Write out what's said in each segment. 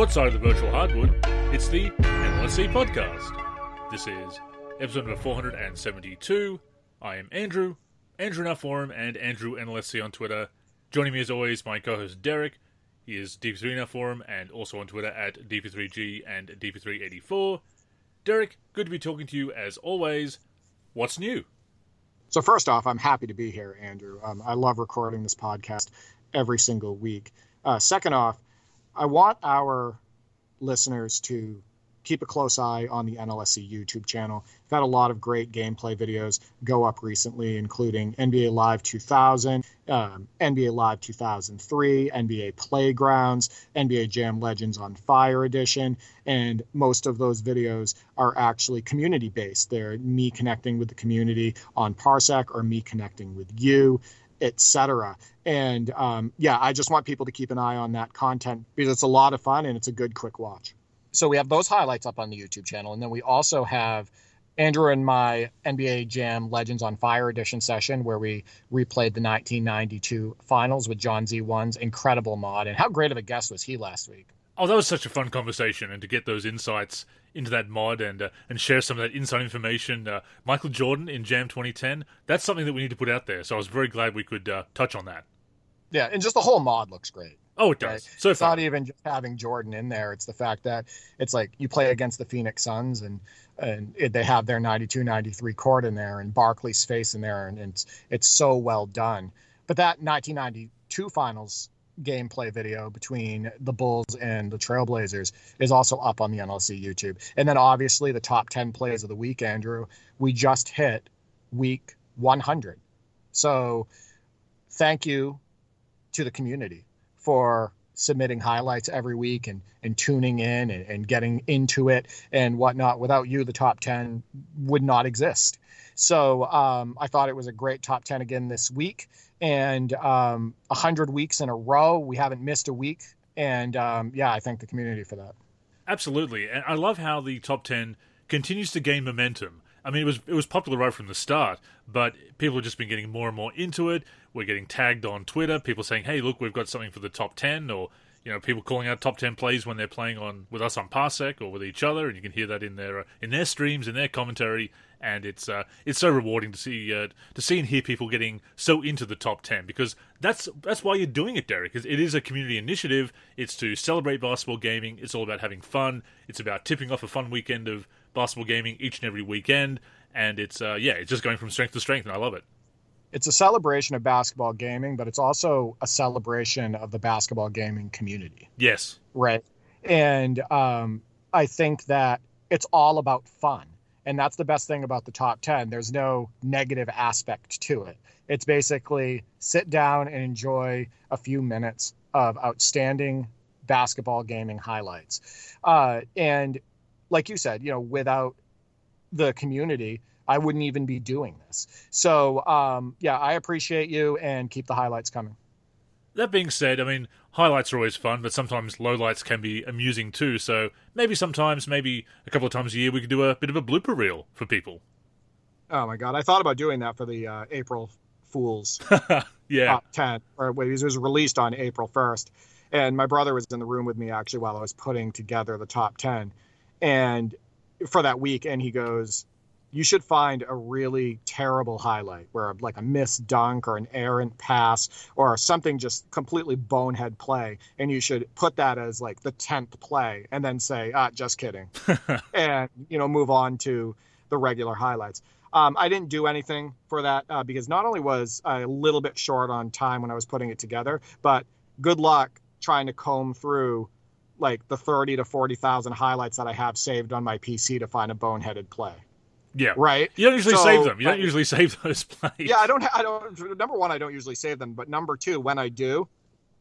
courtside of the virtual hardwood, it's the NLSC podcast. This is episode number 472. I am Andrew, Andrew in our forum, and Andrew NLSC on Twitter. Joining me as always, my co-host Derek. He is DP3 in our forum and also on Twitter at DP3G and DP384. Derek, good to be talking to you as always. What's new? So first off, I'm happy to be here, Andrew. Um, I love recording this podcast every single week. Uh, second off, I want our listeners to keep a close eye on the NLSC YouTube channel. We've had a lot of great gameplay videos go up recently, including NBA Live 2000, um, NBA Live 2003, NBA Playgrounds, NBA Jam Legends on Fire Edition, and most of those videos are actually community based. They're me connecting with the community on Parsec or me connecting with you etc. And um, yeah, I just want people to keep an eye on that content because it's a lot of fun and it's a good quick watch. So we have those highlights up on the YouTube channel, and then we also have Andrew and my NBA Jam Legends on Fire edition session where we replayed the 1992 finals with John Z1's incredible mod. And how great of a guest was he last week? Oh, that was such a fun conversation, and to get those insights into that mod and uh, and share some of that inside information. Uh, Michael Jordan in Jam 2010. That's something that we need to put out there. So I was very glad we could uh, touch on that. Yeah, and just the whole mod looks great. Oh, it does. Right? So it's fun. not even just having Jordan in there. It's the fact that it's like you play against the Phoenix Suns and and it, they have their 92 93 court in there and Barkley's face in there and it's it's so well done. But that 1992 finals gameplay video between the Bulls and the Trailblazers is also up on the NLC YouTube. And then obviously the top 10 plays of the week, Andrew, we just hit week 100. So thank you to the community for submitting highlights every week and, and tuning in and, and getting into it and whatnot. Without you, the top 10 would not exist. So um, I thought it was a great top 10 again this week and um, 100 weeks in a row. We haven't missed a week. And um, yeah, I thank the community for that. Absolutely. And I love how the top 10 continues to gain momentum. I mean, it was it was popular right from the start, but people have just been getting more and more into it. We're getting tagged on Twitter. People saying, "Hey, look, we've got something for the top 10 or you know, people calling out top ten plays when they're playing on with us on Parsec or with each other, and you can hear that in their uh, in their streams, in their commentary, and it's uh, it's so rewarding to see uh, to see and hear people getting so into the top ten because that's that's why you're doing it, Derek. It is a community initiative. It's to celebrate basketball gaming. It's all about having fun. It's about tipping off a fun weekend of basketball gaming each and every weekend, and it's uh, yeah, it's just going from strength to strength, and I love it it's a celebration of basketball gaming, but it's also a celebration of the basketball gaming community. Yes. Right. And um, I think that it's all about fun. And that's the best thing about the top 10. There's no negative aspect to it. It's basically sit down and enjoy a few minutes of outstanding basketball gaming highlights. Uh, and like you said, you know, without the community, I wouldn't even be doing this. So, um, yeah, I appreciate you and keep the highlights coming. That being said, I mean, highlights are always fun, but sometimes lowlights can be amusing too. So maybe sometimes, maybe a couple of times a year, we could do a bit of a blooper reel for people. Oh my god, I thought about doing that for the uh, April Fools yeah. top ten, or it was released on April first, and my brother was in the room with me actually while I was putting together the top ten, and for that week, and he goes, you should find a really terrible highlight where like a missed dunk or an errant pass or something just completely bonehead play and you should put that as like the 10th play and then say ah just kidding and you know move on to the regular highlights. Um, i didn't do anything for that uh, because not only was I a little bit short on time when i was putting it together but good luck trying to comb through like the 30 to 40,000 highlights that I have saved on my PC to find a boneheaded play. Yeah. Right. You don't usually so, save them. You don't usually save those plays. Yeah, I don't. I don't. Number one, I don't usually save them. But number two, when I do,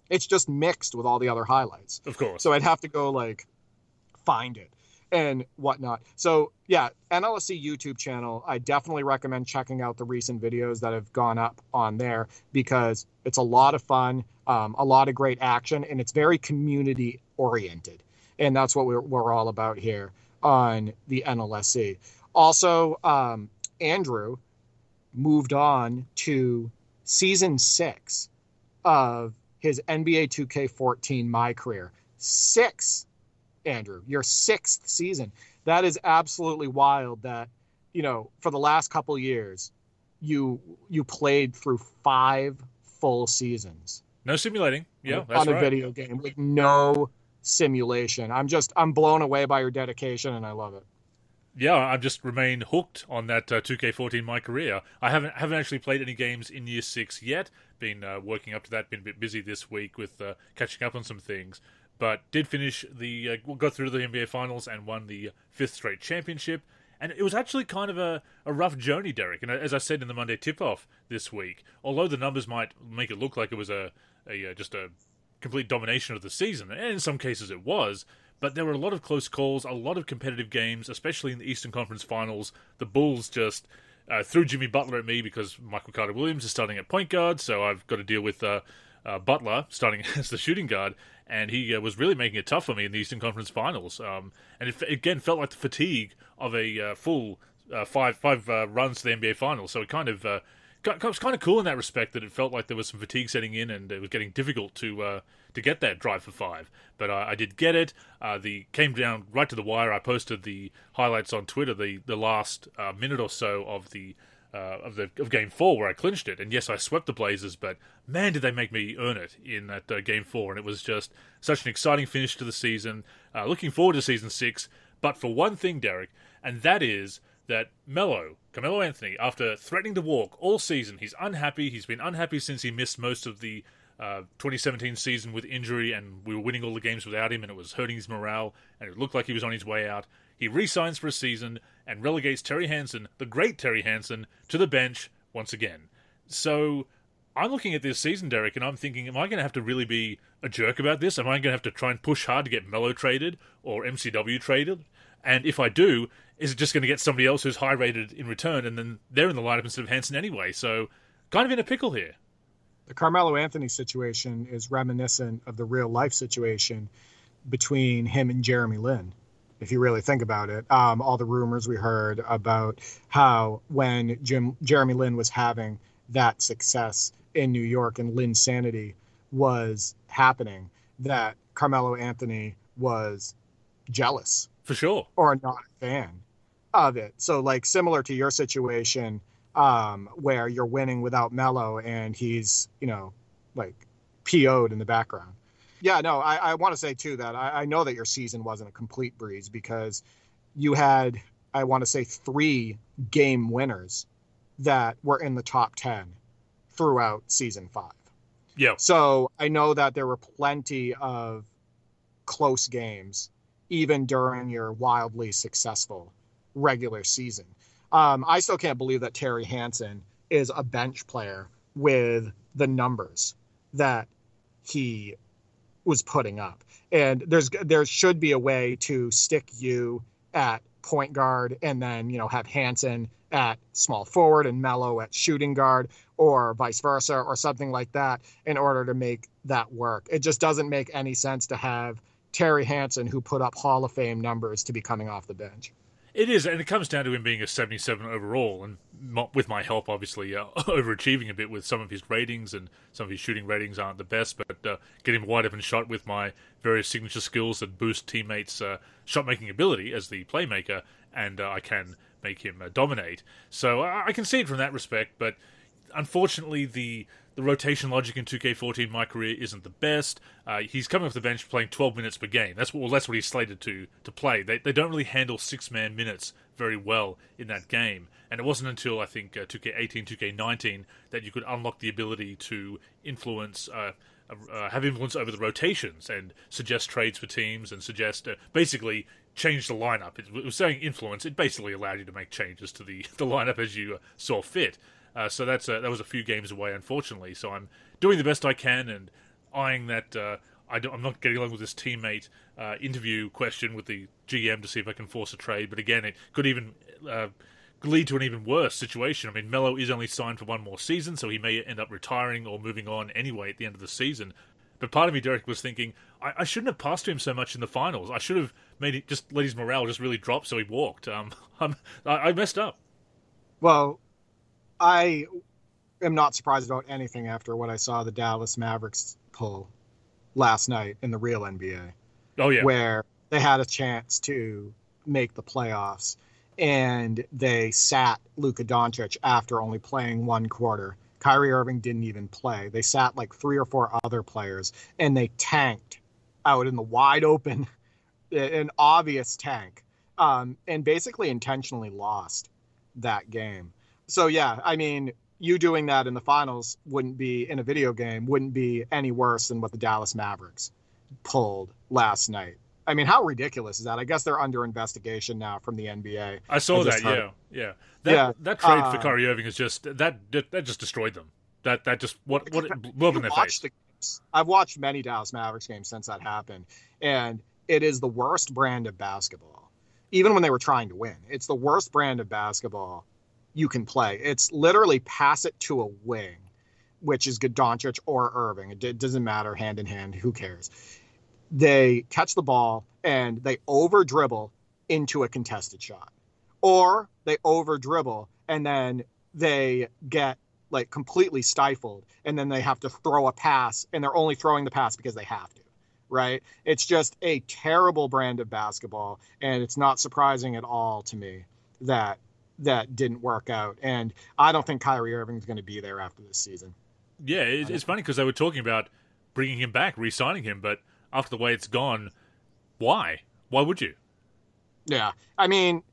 it's just mixed with all the other highlights. Of course. So I'd have to go like find it and whatnot. So yeah, NLSC YouTube channel. I definitely recommend checking out the recent videos that have gone up on there because it's a lot of fun, um, a lot of great action, and it's very community oriented. And that's what we're, we're all about here on the NLSC. Also, um, Andrew moved on to season six of his NBA 2K14 My Career. Six Andrew. Your sixth season. That is absolutely wild. That you know, for the last couple years, you you played through five full seasons. No simulating. Yeah, on a right. video game with no simulation. I'm just I'm blown away by your dedication, and I love it. Yeah, I've just remained hooked on that uh, 2K14 my career. I haven't haven't actually played any games in Year Six yet. Been uh, working up to that. Been a bit busy this week with uh, catching up on some things. But did finish the uh, got through the NBA Finals and won the fifth straight championship. And it was actually kind of a, a rough journey, Derek. And as I said in the Monday tip-off this week, although the numbers might make it look like it was a, a uh, just a complete domination of the season, and in some cases it was, but there were a lot of close calls, a lot of competitive games, especially in the Eastern Conference Finals. The Bulls just uh, threw Jimmy Butler at me because Michael Carter Williams is starting at point guard, so I've got to deal with uh, uh, Butler starting as the shooting guard, and he uh, was really making it tough for me in the Eastern Conference Finals. Um, and it again felt like the fatigue of a uh, full uh, five five uh, runs to the NBA Finals. So it kind of uh, it was kind of cool in that respect that it felt like there was some fatigue setting in, and it was getting difficult to uh, to get that drive for five. But I did get it. the came down right to the wire. I posted the highlights on Twitter, the the last minute or so of the uh, of the of game four where I clinched it. And yes, I swept the Blazers, but man, did they make me earn it in that uh, game four. And it was just such an exciting finish to the season. Uh, looking forward to season six. But for one thing, Derek, and that is that Melo, Carmelo Anthony, after threatening to walk all season, he's unhappy. He's been unhappy since he missed most of the uh, 2017 season with injury, and we were winning all the games without him, and it was hurting his morale, and it looked like he was on his way out. He resigns for a season and relegates Terry Hansen, the great Terry Hansen, to the bench once again. So I'm looking at this season, Derek, and I'm thinking, am I going to have to really be a jerk about this? Am I going to have to try and push hard to get Melo traded or MCW traded? And if I do, is it just going to get somebody else who's high rated in return, and then they're in the lineup instead of Hansen anyway? So kind of in a pickle here. The Carmelo Anthony situation is reminiscent of the real life situation between him and Jeremy Lin if you really think about it. Um, all the rumors we heard about how when Jim Jeremy Lin was having that success in New York and Linsanity was happening, that Carmelo Anthony was jealous for sure or not a fan of it. So like similar to your situation, um, where you're winning without Melo and he's you know like PO'd in the background. Yeah, no, I, I want to say too that I, I know that your season wasn't a complete breeze because you had, I want to say, three game winners that were in the top 10 throughout season five. Yeah. So I know that there were plenty of close games, even during your wildly successful regular season. Um, I still can't believe that Terry Hansen is a bench player with the numbers that he was putting up. And there's there should be a way to stick you at point guard and then you know have Hansen at small forward and Melo at shooting guard or vice versa or something like that in order to make that work. It just doesn't make any sense to have Terry Hansen who put up Hall of Fame numbers to be coming off the bench. It is, and it comes down to him being a 77 overall, and with my help, obviously, uh, overachieving a bit with some of his ratings, and some of his shooting ratings aren't the best, but uh, getting wide open shot with my various signature skills that boost teammates' uh, shot making ability as the playmaker, and uh, I can make him uh, dominate. So I can see it from that respect, but unfortunately, the the rotation logic in 2K14 my career isn't the best. Uh, he's coming off the bench playing 12 minutes per game. That's what well, that's what he's slated to to play. They they don't really handle six man minutes very well in that game. And it wasn't until I think uh, 2K18, 2K19 that you could unlock the ability to influence. Uh, uh, have influence over the rotations and suggest trades for teams and suggest uh, basically change the lineup. It, was saying influence. It basically allowed you to make changes to the the lineup as you uh, saw fit. Uh, so that's a, that was a few games away, unfortunately. So I'm doing the best I can and eyeing that. Uh, I am not getting along with this teammate uh, interview question with the GM to see if I can force a trade. But again, it could even uh, lead to an even worse situation. I mean, Melo is only signed for one more season, so he may end up retiring or moving on anyway at the end of the season. But part of me, Derek, was thinking I, I shouldn't have passed to him so much in the finals. I should have made it just let his morale just really drop, so he walked. Um, I, I messed up. Well, I am not surprised about anything after what I saw the Dallas Mavericks pull last night in the real NBA. Oh yeah, where they had a chance to make the playoffs, and they sat Luka Doncic after only playing one quarter. Kyrie Irving didn't even play. They sat like three or four other players, and they tanked out in the wide open, an obvious tank, um, and basically intentionally lost that game. So yeah, I mean, you doing that in the finals wouldn't be in a video game wouldn't be any worse than what the Dallas Mavericks pulled last night. I mean, how ridiculous is that? I guess they're under investigation now from the NBA. I saw I that. Yeah, yeah. That yeah. that trade uh, for Kyrie Irving is just that that just destroyed them. That that just what what it blew in their face. The. I've watched many Dallas Mavericks games since that happened, and it is the worst brand of basketball. Even when they were trying to win, it's the worst brand of basketball you can play. It's literally pass it to a wing, which is Doncic or Irving. It doesn't matter, hand in hand. Who cares? they catch the ball and they over dribble into a contested shot, or they over dribble and then they get like completely stifled and then they have to throw a pass and they're only throwing the pass because they have to right it's just a terrible brand of basketball and it's not surprising at all to me that that didn't work out and i don't think kyrie irving's going to be there after this season yeah it's, it's funny because they were talking about bringing him back re-signing him but after the way it's gone, why? Why would you? Yeah, I mean,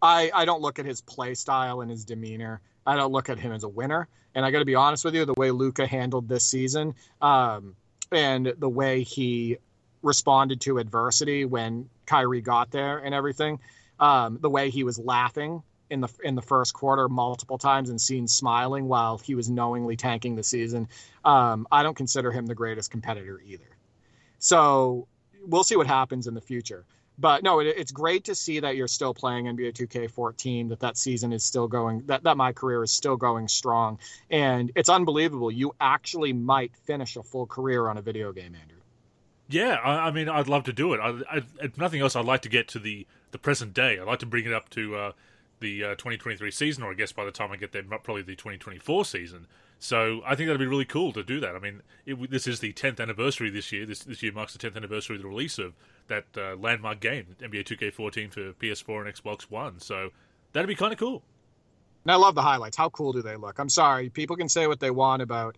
I I don't look at his play style and his demeanor. I don't look at him as a winner. And I got to be honest with you, the way Luka handled this season, um, and the way he responded to adversity when Kyrie got there and everything, um, the way he was laughing in the in the first quarter multiple times and seen smiling while he was knowingly tanking the season. Um, I don't consider him the greatest competitor either. So we'll see what happens in the future. But no, it, it's great to see that you're still playing NBA 2K14. That that season is still going. That that my career is still going strong, and it's unbelievable. You actually might finish a full career on a video game, Andrew. Yeah, I, I mean, I'd love to do it. I, I, if nothing else, I'd like to get to the the present day. I'd like to bring it up to uh, the uh, 2023 season, or I guess by the time I get there, probably the 2024 season. So I think that'd be really cool to do that. I mean, it, this is the 10th anniversary this year. This this year marks the 10th anniversary of the release of that uh, landmark game, NBA 2K14 for PS4 and Xbox One. So that'd be kind of cool. And I love the highlights. How cool do they look? I'm sorry, people can say what they want about,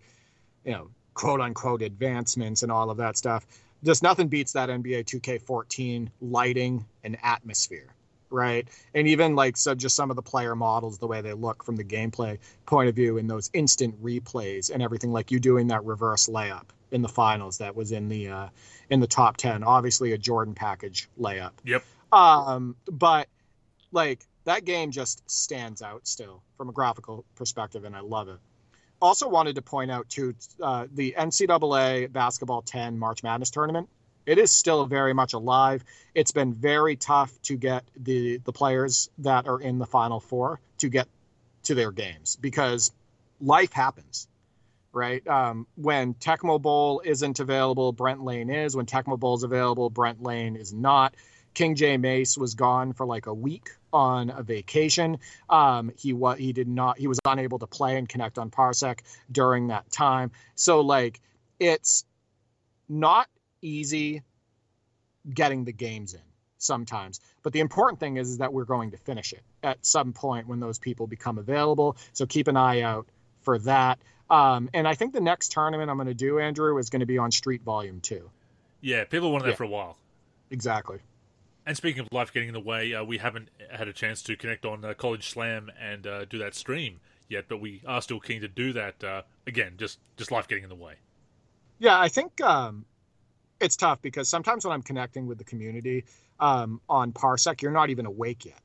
you know, quote unquote advancements and all of that stuff. Just nothing beats that NBA 2K14 lighting and atmosphere right? And even like so, just some of the player models, the way they look from the gameplay point of view, in those instant replays and everything, like you doing that reverse layup in the finals that was in the uh, in the top ten. Obviously, a Jordan package layup. Yep. Um, but like that game just stands out still from a graphical perspective, and I love it. Also, wanted to point out too uh, the NCAA basketball 10 March Madness tournament it is still very much alive. It's been very tough to get the the players that are in the Final Four to get to their games because life happens, right? Um, when Tecmo Bowl isn't available, Brent Lane is. When Tecmo Bowl is available, Brent Lane is not. King J Mace was gone for like a week on a vacation. Um, he was he did not he was unable to play and connect on Parsec during that time. So like it's not easy getting the games in sometimes. But the important thing is, is that we're going to finish it at some point when those people become available. So keep an eye out for that. Um, and I think the next tournament I'm going to do, Andrew, is going to be on Street Volume 2. Yeah, people wanted that yeah. for a while. Exactly. And speaking of life getting in the way, uh, we haven't had a chance to connect on uh, College Slam and uh, do that stream yet, but we are still keen to do that. Uh, again, just just life getting in the way. Yeah, I think um, it's tough because sometimes when I'm connecting with the community um, on Parsec, you're not even awake yet.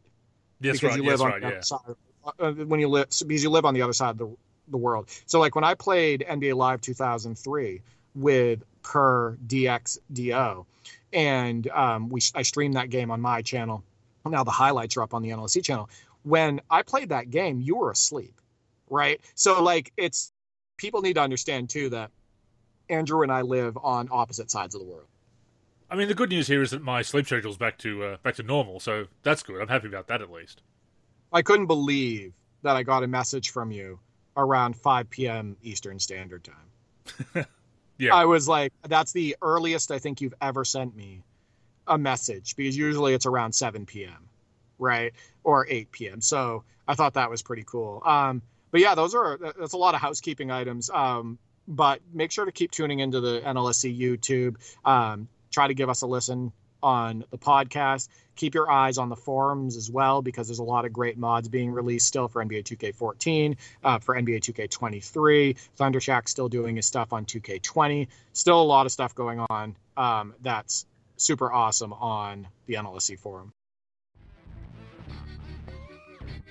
Yes, because right. you live on right, the yeah. other side. Uh, when you live because you live on the other side of the the world. So like when I played NBA Live 2003 with Per DXDO, and um, we I streamed that game on my channel. Now the highlights are up on the NLC channel. When I played that game, you were asleep, right? So like it's people need to understand too that Andrew and I live on opposite sides of the world. I mean, the good news here is that my sleep schedule's back to uh, back to normal, so that's good. I'm happy about that at least. I couldn't believe that I got a message from you around 5 p.m. Eastern Standard Time. yeah, I was like, that's the earliest I think you've ever sent me a message because usually it's around 7 p.m. right or 8 p.m. So I thought that was pretty cool. Um, but yeah, those are that's a lot of housekeeping items. Um, but make sure to keep tuning into the NLSC YouTube. Um, try to give us a listen on the podcast. Keep your eyes on the forums as well because there's a lot of great mods being released still for NBA 2K14, uh, for NBA 2K23. Thundershack still doing his stuff on 2K20. Still a lot of stuff going on um, that's super awesome on the NLSC forum.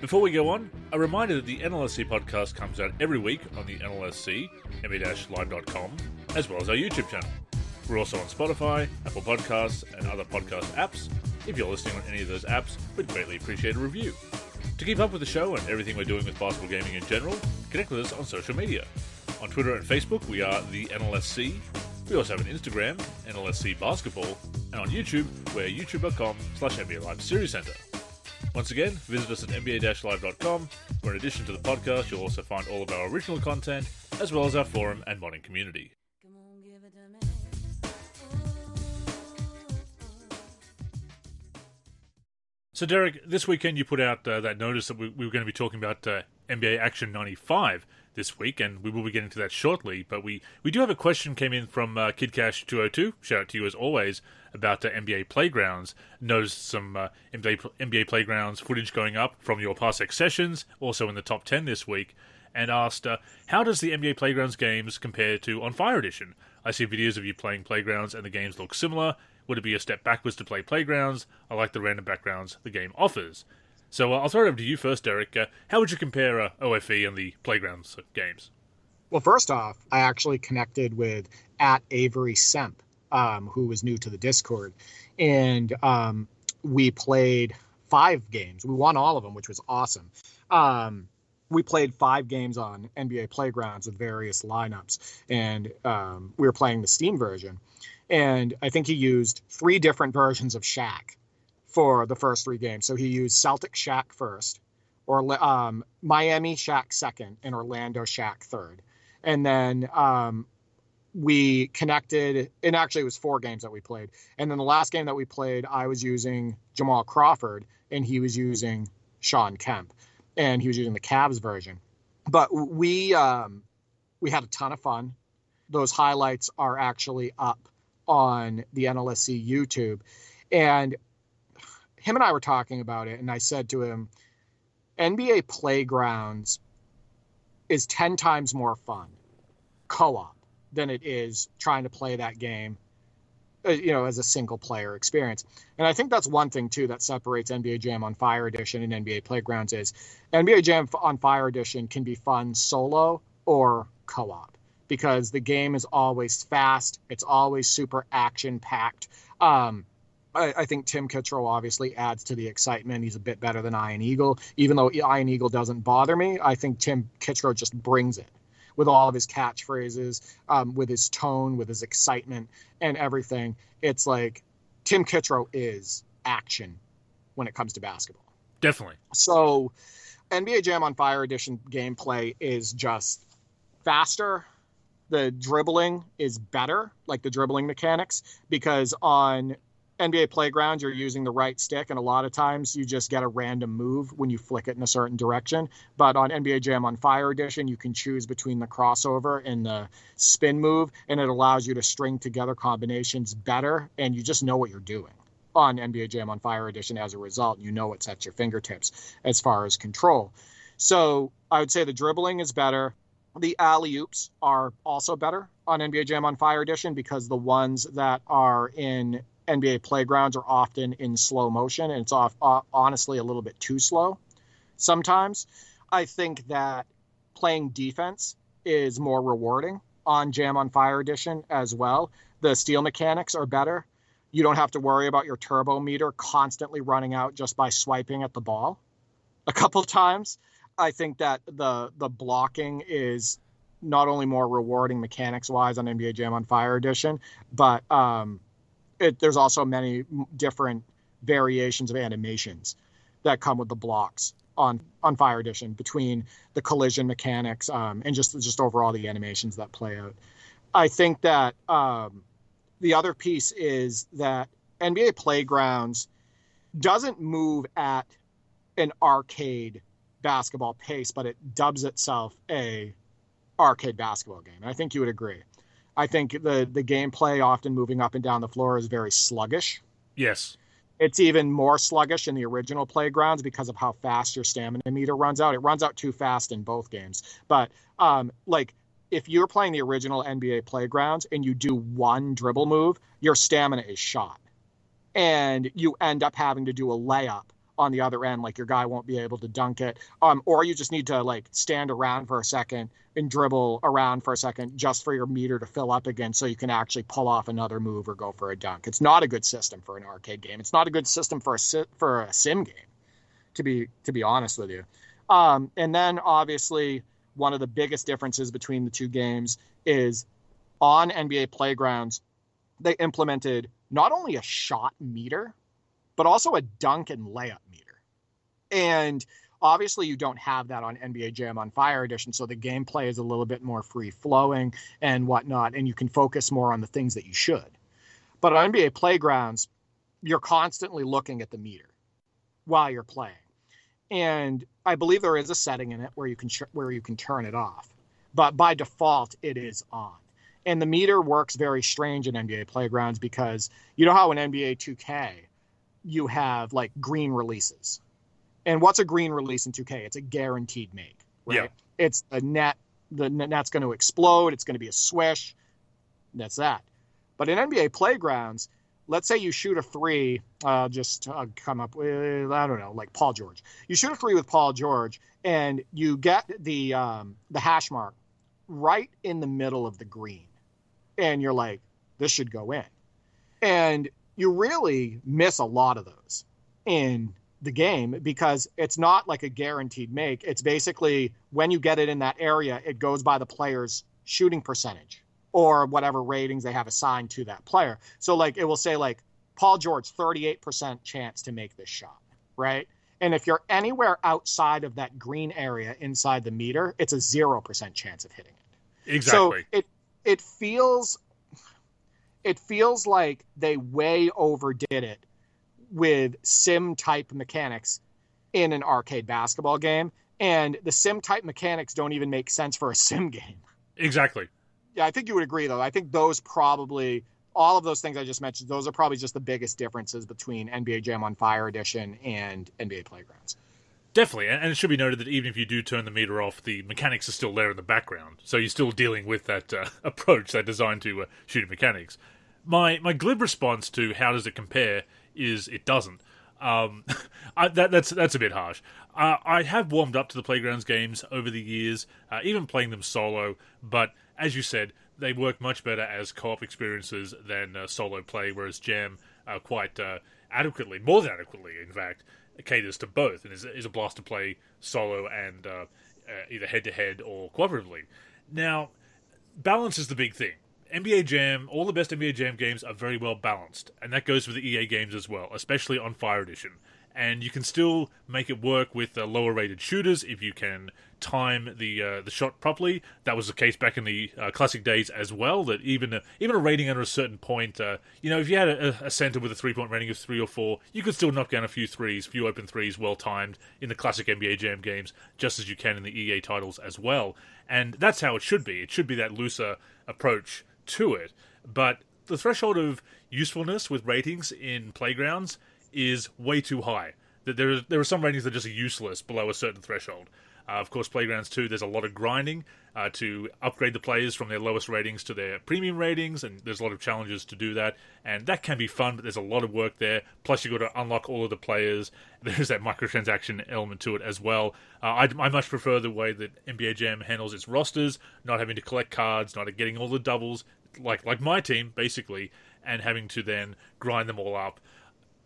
Before we go on, a reminder that the NLSC podcast comes out every week on the NLSC, nba-live.com, as well as our YouTube channel. We're also on Spotify, Apple Podcasts, and other podcast apps. If you're listening on any of those apps, we'd greatly appreciate a review. To keep up with the show and everything we're doing with basketball gaming in general, connect with us on social media. On Twitter and Facebook, we are the NLSC. We also have an Instagram, NLSC Basketball, and on YouTube, we're youtube.com slash NBA Live Series Center. Once again, visit us at nba-live.com, where in addition to the podcast, you'll also find all of our original content, as well as our forum and modding community. So, Derek, this weekend you put out uh, that notice that we, we, were going to be talking about uh, NBA Action 95 this week, and we will be getting to that shortly. But we, we do have a question came in from uh, KidCash202. Shout out to you as always about uh, NBA Playgrounds. Noticed some uh, NBA, NBA Playgrounds footage going up from your Parsec sessions, also in the top 10 this week, and asked, uh, How does the NBA Playgrounds games compare to On Fire Edition? I see videos of you playing Playgrounds, and the games look similar. Would it be a step backwards to play Playgrounds? I like the random backgrounds the game offers. So uh, I'll throw it over to you first, Derek. Uh, how would you compare uh, OFE and the Playgrounds games? Well, first off, I actually connected with at Avery Semp, um, who was new to the Discord, and um, we played five games. We won all of them, which was awesome. Um, we played five games on NBA Playgrounds with various lineups, and um, we were playing the Steam version and I think he used three different versions of Shaq for the first three games. So he used Celtic Shaq first, or um, Miami Shaq second, and Orlando Shaq third. And then um, we connected, and actually it was four games that we played. And then the last game that we played, I was using Jamal Crawford, and he was using Shawn Kemp, and he was using the Cavs version. But we um, we had a ton of fun. Those highlights are actually up on the NLSC YouTube. And him and I were talking about it, and I said to him, NBA Playgrounds is 10 times more fun co op than it is trying to play that game uh, you know as a single player experience and i think that's one thing too that separates nba jam on fire edition and nba playgrounds is nba jam on fire edition can be fun solo or co-op because the game is always fast. It's always super action packed. Um, I, I, think Tim Kitzrow obviously adds to the excitement. He's a bit better than Ian Eagle. Even though Ian Eagle doesn't bother me, I think Tim Kitzrow just brings it with all of his catchphrases, um, with his tone, with his excitement, and everything. It's like Tim Kitzrow is action when it comes to basketball. Definitely. So, NBA Jam on Fire Edition gameplay is just faster, the dribbling is better, like the dribbling mechanics, because on NBA Playground, you're using the right stick, and a lot of times you just get a random move when you flick it in a certain direction. But on NBA Jam on Fire Edition, you can choose between the crossover and the spin move, and it allows you to string together combinations better, and you just know what you're doing on NBA Jam on Fire Edition as a result. You know it's at your fingertips as far as control. So I would say the dribbling is better. The alley oops are also better on NBA Jam on Fire Edition because the ones that are in NBA Playgrounds are often in slow motion and it's off, uh, honestly a little bit too slow sometimes. I think that playing defense is more rewarding on Jam on Fire Edition as well. The steal mechanics are better. You don't have to worry about your turbo meter constantly running out just by swiping at the ball a couple times. I think that the the blocking is not only more rewarding mechanics wise on NBA Jam on Fire Edition, but um, it, there's also many different variations of animations that come with the blocks on on Fire Edition between the collision mechanics um, and just just overall the animations that play out. I think that um, the other piece is that NBA Playgrounds doesn't move at an arcade basketball pace, but it dubs itself a arcade basketball game. And I think you would agree. I think the the gameplay often moving up and down the floor is very sluggish. Yes. It's even more sluggish in the original playgrounds because of how fast your stamina meter runs out. It runs out too fast in both games. But um, like if you're playing the original NBA playgrounds and you do one dribble move, your stamina is shot. And you end up having to do a layup on the other end, like your guy won't be able to dunk it. Um, or you just need to like stand around for a second and dribble around for a second just for your meter to fill up again so you can actually pull off another move or go for a dunk. It's not a good system for an arcade game. It's not a good system for a for a sim game, to be to be honest with you. Um, and then obviously one of the biggest differences between the two games is on NBA Playgrounds, they implemented not only a shot meter, but also a dunk and layup meter. And obviously, you don't have that on NBA Jam on Fire Edition, so the gameplay is a little bit more free flowing and whatnot, and you can focus more on the things that you should. But on NBA Playgrounds, you're constantly looking at the meter while you're playing. And I believe there is a setting in it where you can where you can turn it off, but by default it is on. And the meter works very strange in NBA Playgrounds because you know how in NBA 2K you have like green releases. And what's a green release in 2K? It's a guaranteed make, right? Yeah. It's a net the net's going to explode, it's going to be a swish. That's that. But in NBA Playgrounds, let's say you shoot a three, uh, just uh, come up with I don't know, like Paul George. You shoot a three with Paul George, and you get the um, the hash mark right in the middle of the green, and you're like, this should go in, and you really miss a lot of those in the game because it's not like a guaranteed make. It's basically when you get it in that area, it goes by the player's shooting percentage or whatever ratings they have assigned to that player. So like it will say like Paul George 38% chance to make this shot, right? And if you're anywhere outside of that green area inside the meter, it's a 0% chance of hitting it. Exactly. So it it feels it feels like they way overdid it with sim type mechanics in an arcade basketball game and the sim type mechanics don't even make sense for a sim game. Exactly yeah, I think you would agree though. I think those probably all of those things I just mentioned, those are probably just the biggest differences between NBA Jam on Fire Edition and NBA Playgrounds. Definitely, and it should be noted that even if you do turn the meter off, the mechanics are still there in the background, so you're still dealing with that uh, approach, that design to uh, shooting mechanics. My my glib response to how does it compare is it doesn't. Um, I, that, that's that's a bit harsh. Uh, I have warmed up to the playgrounds games over the years, uh, even playing them solo, but as you said, they work much better as co-op experiences than uh, solo play. Whereas Jam quite uh, adequately, more than adequately, in fact, caters to both and is, is a blast to play solo and uh, uh, either head to head or cooperatively. Now, balance is the big thing. NBA Jam, all the best NBA Jam games are very well balanced, and that goes for the EA games as well, especially on Fire Edition and you can still make it work with uh, lower rated shooters if you can time the uh, the shot properly. That was the case back in the uh, classic days as well. That even a, even a rating under a certain point, uh, you know, if you had a, a, center with a three point rating of three or four, you could still knock down a few threes, few open threes, well timed in the classic NBA Jam games, just as you can in the EA titles as well. And that's how it should be. It should be that looser approach to it. But the threshold of usefulness with ratings in playgrounds is way too high. That There, are, there are some ratings that are just useless below a certain threshold. Uh, of course, Playgrounds 2, there's a lot of grinding uh, to upgrade the players from their lowest ratings to their premium ratings, and there's a lot of challenges to do that. And that can be fun, but there's a lot of work there. Plus, you've got to unlock all of the players. There's that microtransaction element to it as well. Uh, I, I, much prefer the way that NBA Jam handles its rosters, not having to collect cards, not getting all the doubles, like like my team, basically, and having to then grind them all up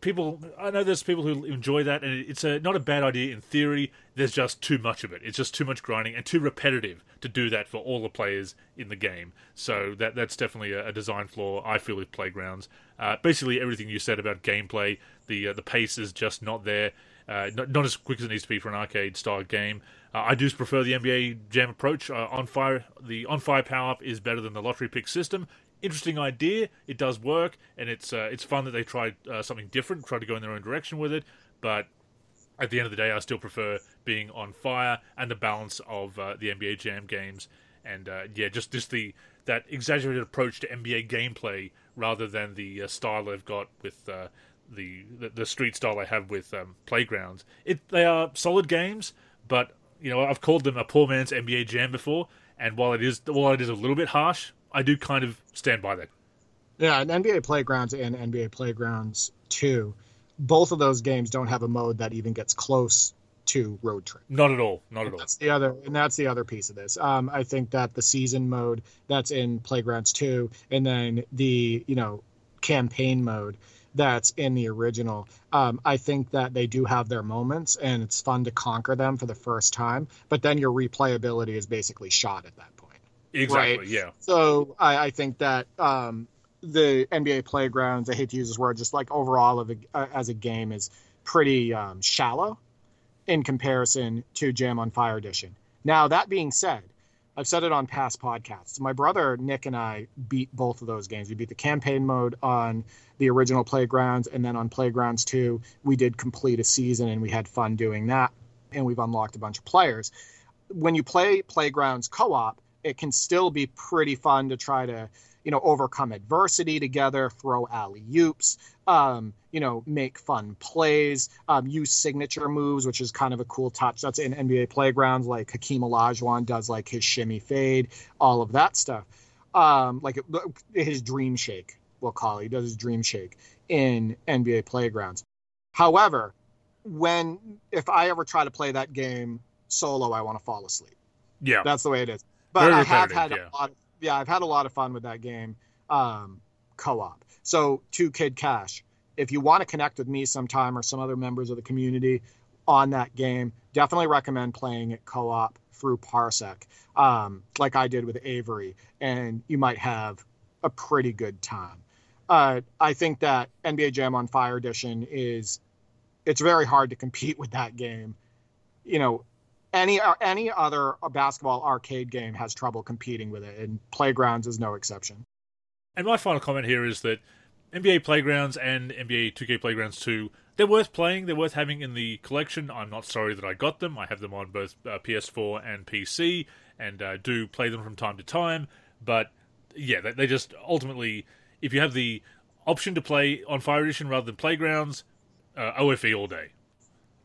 people I know there's people who enjoy that and it's a not a bad idea in theory. There's just too much of it. It's just too much grinding and too repetitive to do that for all the players in the game. So that that's definitely a, a design flaw I feel with playgrounds. Uh, basically everything you said about gameplay the uh, the pace is just not there uh, not, not as quick as it needs to be for an arcade style game. Uh, I do prefer the NBA Jam approach. Uh, on fire the on fire power up is better than the lottery pick system interesting idea. It does work, and it's uh, it's fun that they tried uh, something different, tried to go in their own direction with it. But at the end of the day, I still prefer being on fire and the balance of uh, the NBA Jam games, and uh, yeah, just just the that exaggerated approach to NBA gameplay rather than the uh, style they've got with uh, the, the, the street style they have with um, playgrounds. It they are solid games, but you know I've called them a poor man's NBA Jam before, and while it is while it is a little bit harsh, I do kind of stand by that. Yeah, and NBA Playgrounds and NBA Playgrounds 2, both of those games don't have a mode that even gets close to Road Trip. Not at all. Not at all. That's the other, and that's the other piece of this. Um, I think that the season mode that's in Playgrounds 2, and then the you know campaign mode that's in the original. Um, I think that they do have their moments, and it's fun to conquer them for the first time. But then your replayability is basically shot at that point. Exactly. Right. Yeah. So I, I think that um, the NBA playgrounds, I hate to use this word, just like overall of a, uh, as a game is pretty um, shallow in comparison to Jam on Fire Edition. Now that being said, I've said it on past podcasts. My brother Nick and I beat both of those games. We beat the campaign mode on the original Playgrounds, and then on Playgrounds 2, we did complete a season and we had fun doing that. And we've unlocked a bunch of players. When you play Playgrounds co op, it can still be pretty fun to try to you know overcome adversity together throw alley oops um, you know make fun plays um, use signature moves which is kind of a cool touch. That's in nba playgrounds like hakeem olajuwon does like his shimmy fade all of that stuff. Um, like his dream shake we'll call it. He does his dream shake in nba playgrounds. However when if i ever try to play that game solo i want to fall asleep. Yeah. that's the way it is but I have had yeah. a lot. Of, yeah, I've had a lot of fun with that game um, co-op. So, to Kid Cash, if you want to connect with me sometime or some other members of the community on that game, definitely recommend playing it co-op through Parsec, um, like I did with Avery, and you might have a pretty good time. Uh, I think that NBA Jam on Fire Edition is it's very hard to compete with that game. You know, any any other basketball arcade game has trouble competing with it, and Playgrounds is no exception. And my final comment here is that NBA Playgrounds and NBA 2K Playgrounds 2, they're worth playing, they're worth having in the collection. I'm not sorry that I got them. I have them on both uh, PS4 and PC and uh, do play them from time to time. But yeah, they, they just ultimately, if you have the option to play on Fire Edition rather than Playgrounds, uh, OFE all day.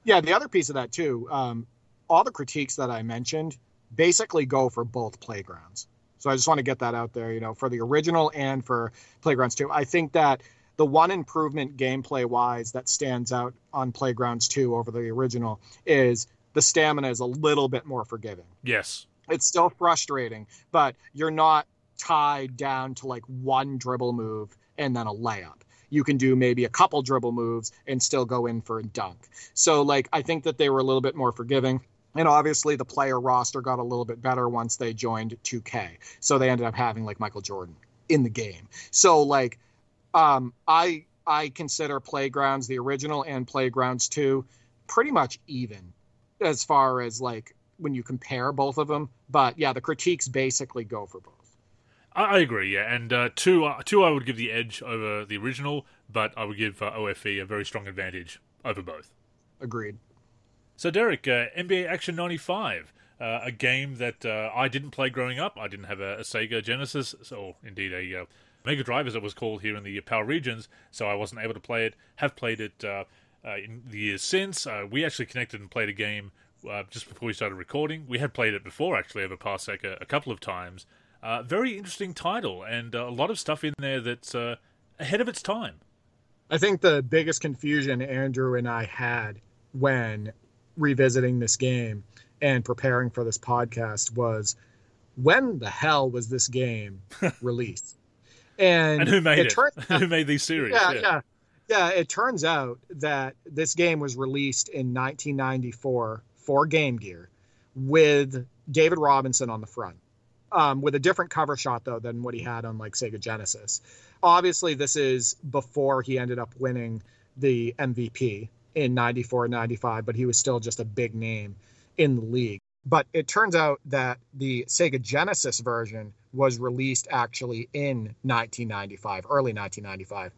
Yeah, the other piece of that too, um, all the critiques that I mentioned basically go for both playgrounds. So I just want to get that out there, you know, for the original and for Playgrounds 2. I think that the one improvement gameplay wise that stands out on Playgrounds 2 over the original is the stamina is a little bit more forgiving. Yes. It's still frustrating, but you're not tied down to like one dribble move and then a layup. You can do maybe a couple dribble moves and still go in for a dunk. So like I think that they were a little bit more forgiving. And obviously, the player roster got a little bit better once they joined 2K. So they ended up having like Michael Jordan in the game. So like, um, I I consider Playgrounds the original and Playgrounds 2 pretty much even as far as like when you compare both of them. But yeah, the critiques basically go for both. I, I agree, yeah. And uh, two, uh, two, I would give the edge over the original, but I would give uh, OFE a very strong advantage over both. Agreed. So, Derek, uh, NBA Action 95, uh, a game that uh, I didn't play growing up. I didn't have a, a Sega Genesis, or indeed a uh, Mega Drive, as it was called here in the PAL regions, so I wasn't able to play it. Have played it uh, uh, in the years since. We actually connected and played a game just before we started recording. We had played it before, actually, over Parsec a, a couple of times. Very interesting title, and a lot of stuff in there that's ahead of its time. I think the biggest confusion Andrew and I had when revisiting this game and preparing for this podcast was when the hell was this game released? And, And who made it? turns out- who made these series? yeah, yeah, yeah. It turns out that this game was released in 1994 for Game Gear with David Robinson on the front, um, with a different cover shot though than what he had on like Sega Genesis. Obviously, this is before he ended up winning the MVP in 94 and 95, but he was still just a big name in the league. But it turns out that the Sega Genesis version was released actually in 1995, early 1995.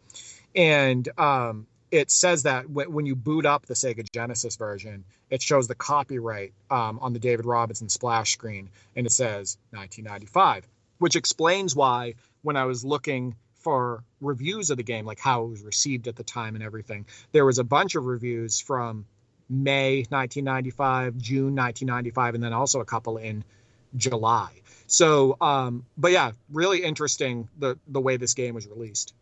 And um, it says that when you boot up the Sega Genesis version, it shows the copyright um, on the David Robinson splash screen, and it says 1995, which explains why when I was looking for reviews of the game, like how it was received at the time and everything, there was a bunch of reviews from May 1995, June 1995, and then also a couple in July. So, um, but yeah, really interesting the the way this game was released.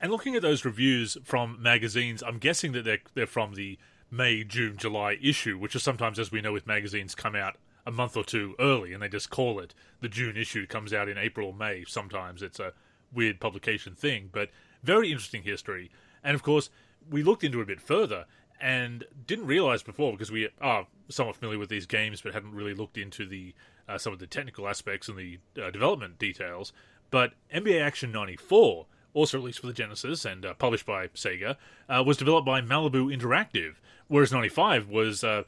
And looking at those reviews from magazines, I'm guessing that they're they're from the May, June, July issue, which is sometimes, as we know, with magazines, come out a month or two early, and they just call it the June issue. comes out in April or May. Sometimes it's a weird publication thing, but very interesting history. And of course, we looked into it a bit further and didn't realize before because we are somewhat familiar with these games, but hadn't really looked into the uh, some of the technical aspects and the uh, development details. But NBA Action '94 also released for the Genesis and uh, published by Sega, uh, was developed by Malibu Interactive, whereas 95 was uh,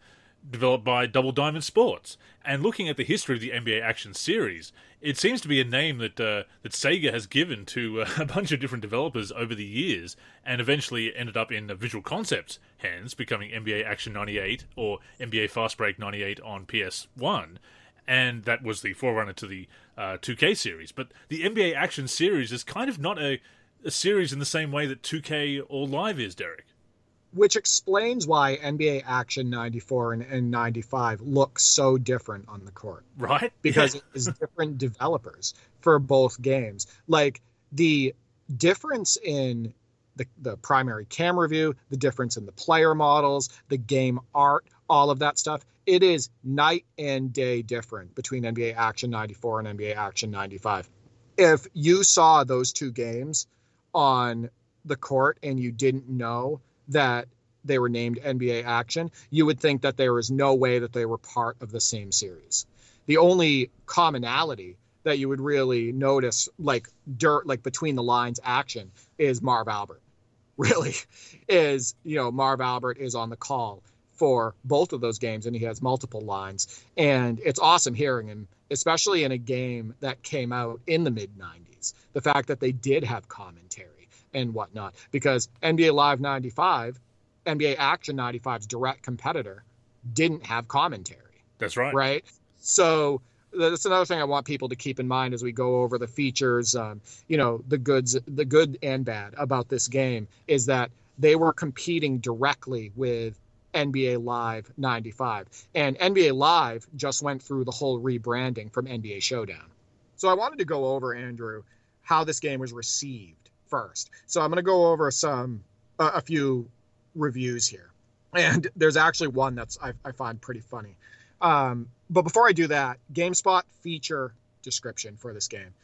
developed by Double Diamond Sports. And looking at the history of the NBA Action series, it seems to be a name that uh, that Sega has given to uh, a bunch of different developers over the years, and eventually ended up in Visual Concepts hands, becoming NBA Action 98 or NBA Fast Break 98 on PS1 and that was the forerunner to the uh, 2K series. But the NBA Action series is kind of not a a series in the same way that 2K or Live is, Derek. Which explains why NBA Action 94 and, and 95 look so different on the court. Right. Because yeah. it's different developers for both games. Like the difference in the, the primary camera view, the difference in the player models, the game art, all of that stuff. It is night and day different between NBA Action 94 and NBA Action 95. If you saw those two games on the court and you didn't know that they were named NBA Action, you would think that there was no way that they were part of the same series. The only commonality that you would really notice, like dirt, like between the lines action, is Marv Albert. Really, is you know Marv Albert is on the call for both of those games, and he has multiple lines, and it's awesome hearing him, especially in a game that came out in the mid '90s the fact that they did have commentary and whatnot. Because NBA Live 95, NBA Action 95's direct competitor, didn't have commentary. That's right. Right. So that's another thing I want people to keep in mind as we go over the features, um, you know, the goods, the good and bad about this game is that they were competing directly with NBA Live 95. And NBA Live just went through the whole rebranding from NBA Showdown. So I wanted to go over, Andrew, how this game was received first. So I'm going to go over some uh, a few reviews here, and there's actually one that's I, I find pretty funny. Um, but before I do that, GameSpot feature description for this game.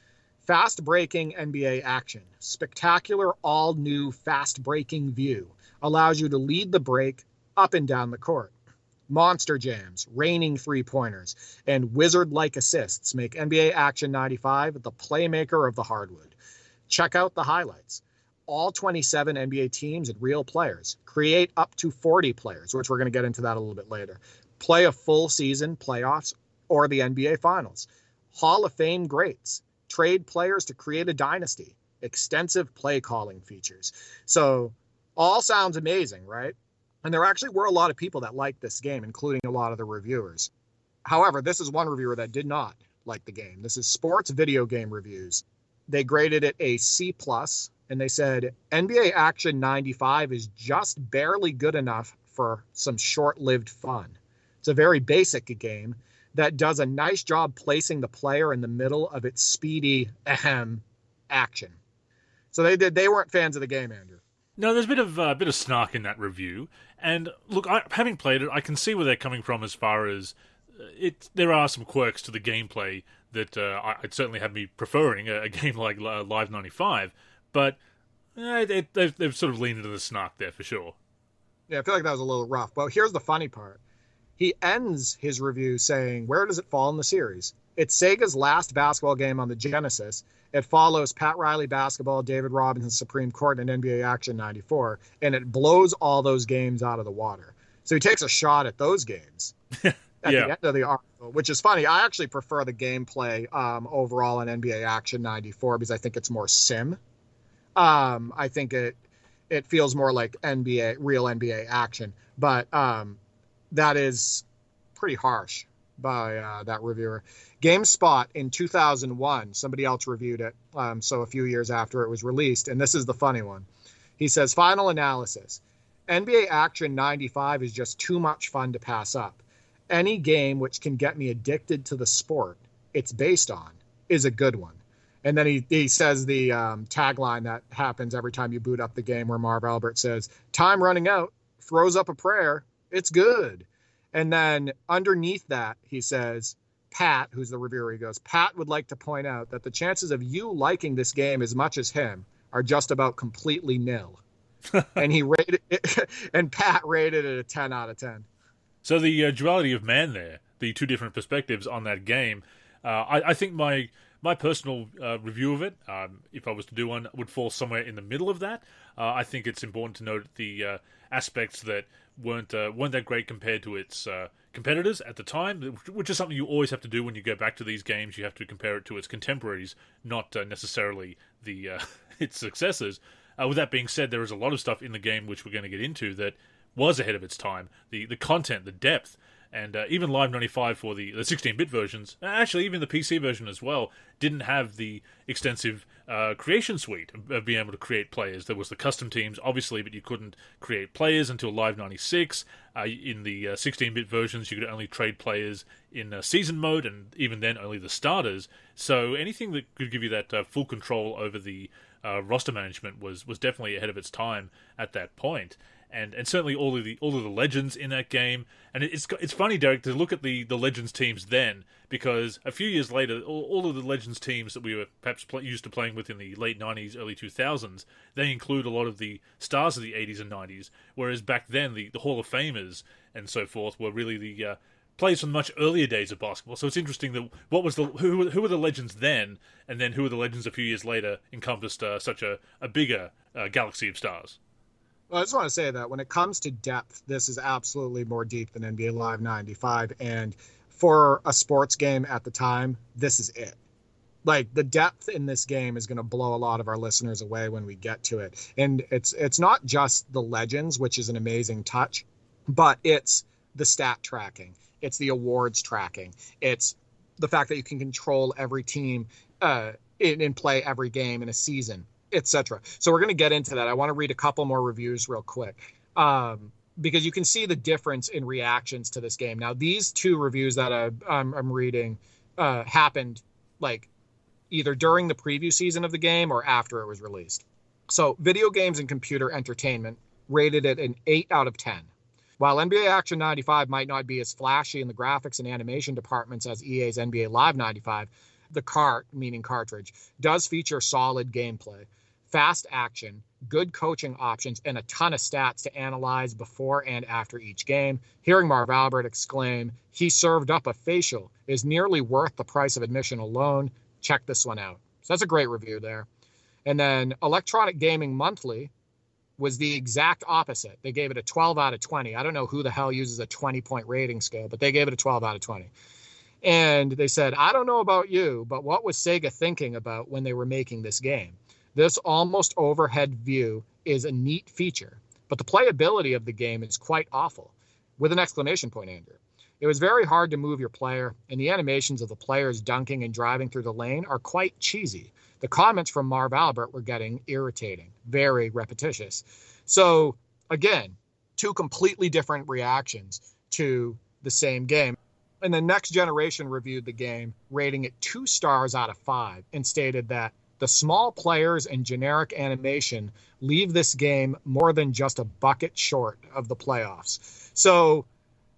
Fast breaking NBA action. Spectacular, all new fast breaking view. Allows you to lead the break up and down the court. Monster jams, raining three pointers, and wizard like assists make NBA Action 95 the playmaker of the hardwood. Check out the highlights. All 27 NBA teams and real players. Create up to 40 players, which we're going to get into that a little bit later. Play a full season, playoffs, or the NBA Finals. Hall of Fame greats. Trade players to create a dynasty. Extensive play calling features. So, all sounds amazing, right? And there actually were a lot of people that liked this game, including a lot of the reviewers. However, this is one reviewer that did not like the game. This is Sports Video Game Reviews. They graded it a C plus, and they said NBA Action 95 is just barely good enough for some short-lived fun. It's a very basic game that does a nice job placing the player in the middle of its speedy ahem action. So they did. They weren't fans of the game, Andrew. No, there's a bit of uh, bit of snark in that review, and look, I, having played it, I can see where they're coming from as far as uh, it. There are some quirks to the gameplay that uh, I, would certainly have me preferring a, a game like uh, Live '95, but eh, it, they've, they've sort of leaned into the snark there for sure. Yeah, I feel like that was a little rough. Well, here's the funny part. He ends his review saying, "Where does it fall in the series? It's Sega's last basketball game on the Genesis, it follows Pat Riley basketball, David Robinson Supreme Court, and NBA Action 94, and it blows all those games out of the water. So he takes a shot at those games. at Yeah. the end of the article, which is funny. I actually prefer the gameplay um, overall in NBA Action 94 because I think it's more sim. Um, I think it it feels more like NBA real NBA action, but um, that is pretty harsh by uh, that reviewer. GameSpot in 2001, somebody else reviewed it, um, so a few years after it was released, and this is the funny one. He says, "Final analysis: NBA Action 95 is just too much fun to pass up. Any game which can get me addicted to the sport it's based on is a good one." And then he, he says the um, tagline that happens every time you boot up the game, where Marv Albert says, "Time running out," throws up a prayer. It's good. And then underneath that, he says, Pat, who's the reviewer, he goes, Pat would like to point out that the chances of you liking this game as much as him are just about completely nil. and he rated it, and Pat rated it a 10 out of 10. So the uh, duality of man there, the two different perspectives on that game, uh, I, I think my my personal uh, review of it, um, if I was to do one, would fall somewhere in the middle of that. Uh, I think it's important to note the uh, aspects that weren't uh, weren't that great compared to its competitors at the time, which is something you always have to do when you go back to these games. You have to compare it to its contemporaries, not necessarily the its successors. With that being said, there is a lot of stuff in the game which we're going to get into that was ahead of its time. The the content, the depth, and uh, even Live 95 for the, the 16-bit versions, actually even the PC version as well, didn't have the extensive uh, creation suite of, of being able to create players. There was the custom teams, obviously, but you couldn't create players until Live 96. Uh, in the uh, 16-bit versions, you could only trade players in uh, season mode, and even then, only the starters. So anything that could give you that uh, full control over the uh, roster management was was definitely ahead of its time at that point and and certainly all of the all of the legends in that game. And it's it's funny, Derek, to look at the the legends teams then because a few years later, all, all of the legends teams that we were perhaps used to playing with in the late '90s, early 2000s, they include a lot of the stars of the '80s and '90s. Whereas back then, the the Hall of Famers and so forth were really the uh, players from much earlier days of basketball. So it's interesting that what was the who who were the legends then, and then who were the legends a few years later encompassed uh, such a a bigger uh, galaxy of stars. Well, I just want to say that when it comes to depth, this is absolutely more deep than NBA Live 95. And for a sports game at the time, this is it. Like the depth in this game is going to blow a lot of our listeners away when we get to it. And it's it's not just the legends, which is an amazing touch, but it's the stat tracking, it's the awards tracking, it's the fact that you can control every team uh, in, in play every game in a season etc. So we're going to get into that. I want to read a couple more reviews real quick um, because you can see the difference in reactions to this game. Now, these two reviews that I, I'm, I'm reading uh, happened like either during the preview season of the game or after it was released. So, video games and computer entertainment rated it an 8 out of 10. While NBA Action 95 might not be as flashy in the graphics and animation departments as EA's NBA Live 95, the cart, meaning cartridge, does feature solid gameplay fast action, good coaching options, and a ton of stats to analyze before and after each game. Hearing Marv Albert exclaim, he served up a facial, is nearly worth the price of admission alone. Check this one out. So that's a great review there. And then Electronic Gaming Monthly was the exact opposite. They gave it a 12 out of 20. I don't know who the hell uses a 20 point rating scale, but they gave it a 12 out of 20. And they said, I don't know about you, but what was Sega thinking about when they were making this game? This almost overhead view is a neat feature, but the playability of the game is quite awful. With an exclamation point, Andrew. It was very hard to move your player, and the animations of the players dunking and driving through the lane are quite cheesy. The comments from Marv Albert were getting irritating, very repetitious. So, again, two completely different reactions to the same game. And the next generation reviewed the game, rating it two stars out of five, and stated that the small players and generic animation leave this game more than just a bucket short of the playoffs. So,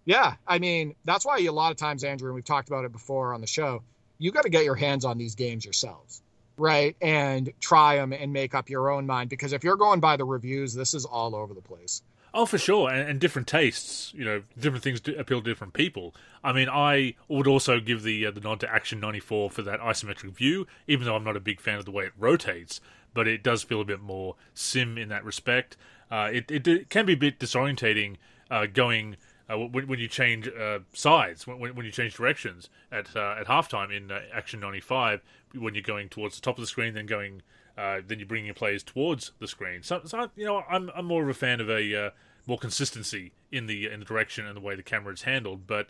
yeah, I mean, that's why a lot of times, Andrew, and we've talked about it before on the show, you got to get your hands on these games yourselves, right? And try them and make up your own mind because if you're going by the reviews, this is all over the place. Oh, for sure, and, and, different tastes. You know, different things appeal to different people. I mean, I would also give the uh, the nod to Action '94 for that isometric view, even though I'm not a big fan of the way it rotates. But it does feel a bit more sim in that respect. Uh, it, it, it can be a bit disorientating uh, going uh, when, when you change uh, sides, when, when you change directions at uh, at halftime in uh, Action 95, when you're going towards the top of the screen, then going, uh, then you're bringing your players towards the screen. So, so you know, I'm I'm more of a fan of a uh, more consistency in the in the direction and the way the camera is handled. But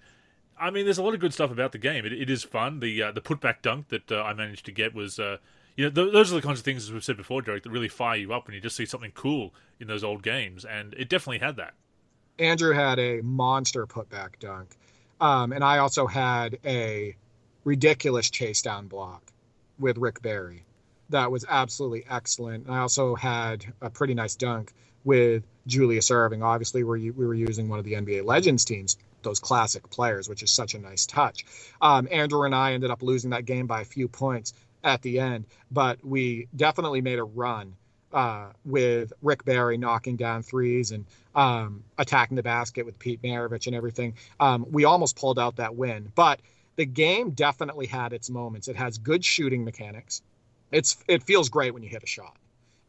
I mean, there's a lot of good stuff about the game. It, it is fun. The uh, the putback dunk that uh, I managed to get was. Uh, you know, th- those are the kinds of things, as we've said before, Derek, that really fire you up when you just see something cool in those old games, and it definitely had that. Andrew had a monster putback dunk, um, and I also had a ridiculous chase down block with Rick Barry. That was absolutely excellent. And I also had a pretty nice dunk with Julius Erving. Obviously, we we were using one of the NBA Legends teams, those classic players, which is such a nice touch. Um, Andrew and I ended up losing that game by a few points at the end, but we definitely made a run uh, with Rick Barry knocking down threes and um, attacking the basket with Pete Maravich and everything. Um, we almost pulled out that win, but the game definitely had its moments. It has good shooting mechanics. It's it feels great when you hit a shot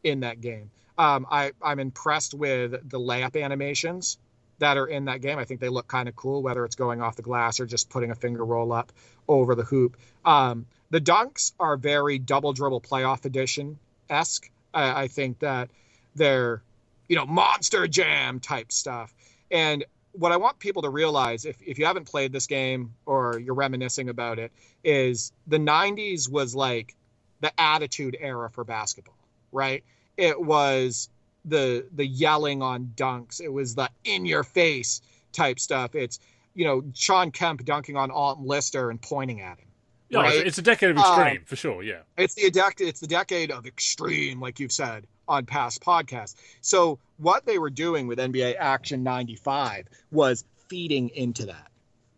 in that game. Um, I I'm impressed with the layup animations that are in that game. I think they look kind of cool, whether it's going off the glass or just putting a finger roll up over the hoop. Um, the dunks are very double dribble playoff edition esque. I, I think that they're, you know, monster jam type stuff. And what I want people to realize, if, if you haven't played this game or you're reminiscing about it, is the 90s was like the attitude era for basketball, right? It was the the yelling on dunks. It was the in your face type stuff. It's you know Shawn Kemp dunking on Alton Lister and pointing at him. Yeah, right? it's a decade of extreme um, for sure. Yeah, it's the decade. It's the decade of extreme, like you've said on past podcasts. So what they were doing with NBA Action '95 was feeding into that.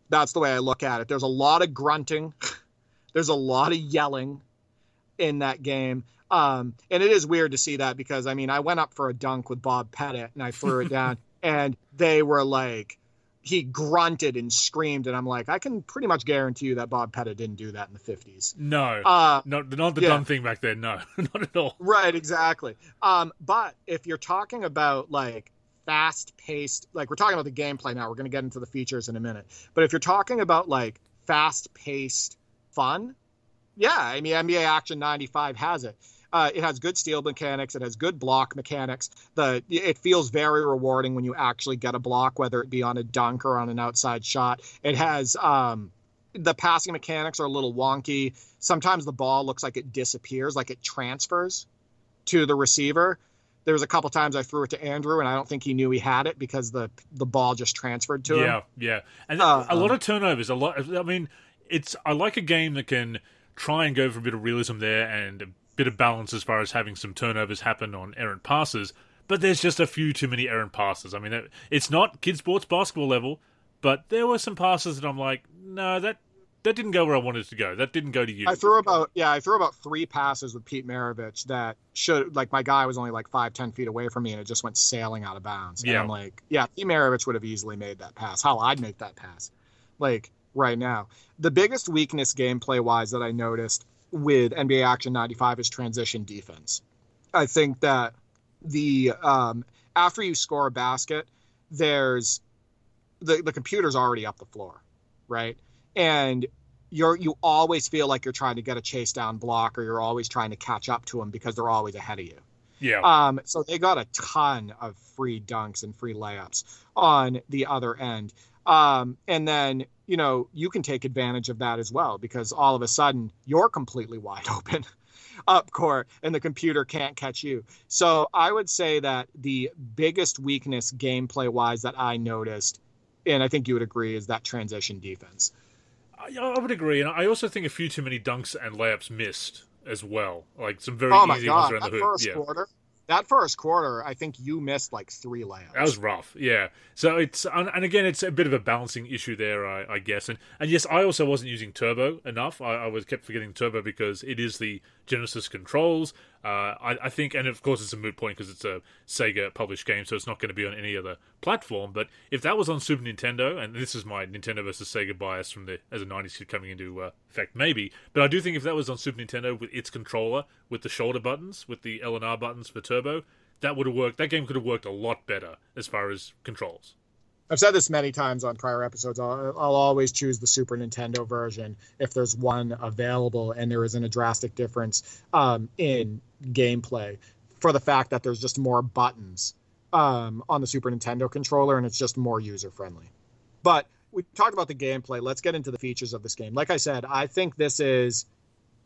That's the way I look at it. There's a lot of grunting. There's a lot of yelling in that game. Um, and it is weird to see that because I mean I went up for a dunk with Bob Pettit and I threw it down and they were like he grunted and screamed, and I'm like, I can pretty much guarantee you that Bob Pettit didn't do that in the 50s. No, uh, not not the yeah. dumb thing back then. No, not at all. Right, exactly. Um, but if you're talking about like fast paced, like we're talking about the gameplay now, we're going to get into the features in a minute. But if you're talking about like fast paced fun, yeah, I mean NBA Action 95 has it. Uh, it has good steal mechanics. It has good block mechanics. The it feels very rewarding when you actually get a block, whether it be on a dunk or on an outside shot. It has um, the passing mechanics are a little wonky. Sometimes the ball looks like it disappears, like it transfers to the receiver. There was a couple times I threw it to Andrew, and I don't think he knew he had it because the the ball just transferred to yeah, him. Yeah, yeah, and uh, a lot of turnovers. A lot. I mean, it's I like a game that can try and go for a bit of realism there and bit of balance as far as having some turnovers happen on errant passes, but there's just a few too many errant passes. I mean, it's not kid sports basketball level, but there were some passes that I'm like, no, that that didn't go where I wanted it to go. That didn't go to you. I threw about yeah, I threw about three passes with Pete Maravich that should like my guy was only like five, ten feet away from me and it just went sailing out of bounds. And yeah. I'm like, yeah, Pete Maravich would have easily made that pass. How I'd make that pass. Like right now. The biggest weakness gameplay wise that I noticed with NBA Action 95 is transition defense. I think that the um, after you score a basket, there's the the computer's already up the floor, right? And you're you always feel like you're trying to get a chase down block or you're always trying to catch up to them because they're always ahead of you. Yeah. Um, so they got a ton of free dunks and free layups on the other end. Um, and then you know, you can take advantage of that as well because all of a sudden you're completely wide open up court and the computer can't catch you. So I would say that the biggest weakness gameplay wise that I noticed, and I think you would agree, is that transition defense. I, I would agree, and I also think a few too many dunks and layups missed as well. Like some very oh easy God, ones around the hoop. First yeah. quarter, that first quarter, I think you missed like three layups. That was rough, yeah. So it's and again, it's a bit of a balancing issue there, I, I guess. And and yes, I also wasn't using turbo enough. I, I, was kept forgetting turbo because it is the Genesis controls. Uh, I, I, think, and of course, it's a moot point because it's a Sega published game, so it's not going to be on any other platform. But if that was on Super Nintendo, and this is my Nintendo versus Sega bias from the as a '90s kid coming into uh, effect, maybe. But I do think if that was on Super Nintendo with its controller, with the shoulder buttons, with the L and R buttons for turbo, that would have worked. That game could have worked a lot better as far as controls. I've said this many times on prior episodes. I'll, I'll, always choose the Super Nintendo version if there's one available and there isn't a drastic difference um, in gameplay for the fact that there's just more buttons um, on the Super Nintendo controller and it's just more user friendly. But we talked about the gameplay. Let's get into the features of this game. Like I said, I think this is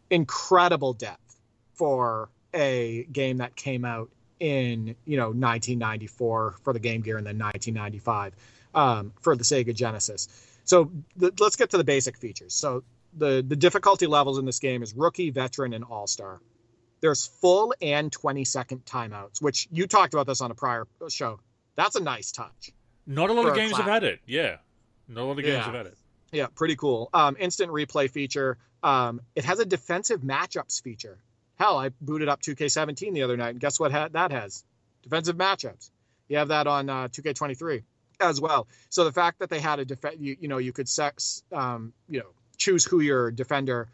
incredible depth for a game that came out in you know 1994 for the Game Gear and then 1995 um, for the Sega Genesis. So the, let's get to the basic features. So the the difficulty levels in this game is rookie, veteran, and all star. There's full and 20 second timeouts, which you talked about this on a prior show. That's a nice touch. Not a lot of games have had it. Yeah, not a lot of games yeah. have had it. Yeah, pretty cool. Um, instant replay feature. Um, it has a defensive matchups feature. Hell, I booted up 2K17 the other night, and guess what ha- that has? Defensive matchups. You have that on uh, 2K23 as well. So the fact that they had a defense, you, you, know, you could sex, um, you know, choose who your defender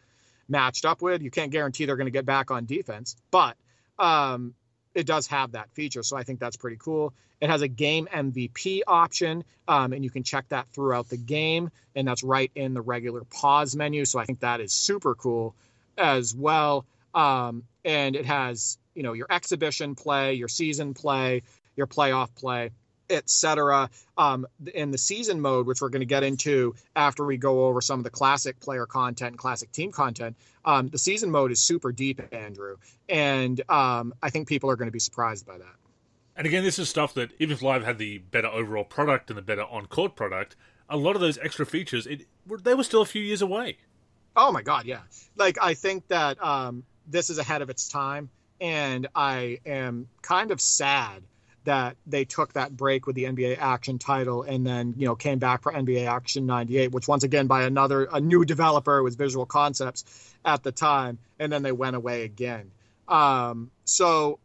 matched up with. You can't guarantee they're going to get back on defense, but um, it does have that feature. So I think that's pretty cool. It has a game MVP option, um, and you can check that throughout the game, and that's right in the regular pause menu. So I think that is super cool as well. Um, and it has, you know, your exhibition play, your season play, your playoff play, etc. Um, in the season mode, which we're going to get into after we go over some of the classic player content and classic team content, um, the season mode is super deep, Andrew, and um, I think people are going to be surprised by that. And again, this is stuff that even if Live had the better overall product and the better on-court product, a lot of those extra features, it they were still a few years away. Oh my god, yeah. Like I think that um, this is ahead of its time, and I am kind of sad that they took that break with the NBA Action title and then you know came back for NBA Action 98 which once again by another a new developer with Visual Concepts at the time. And then they went away again. Um, so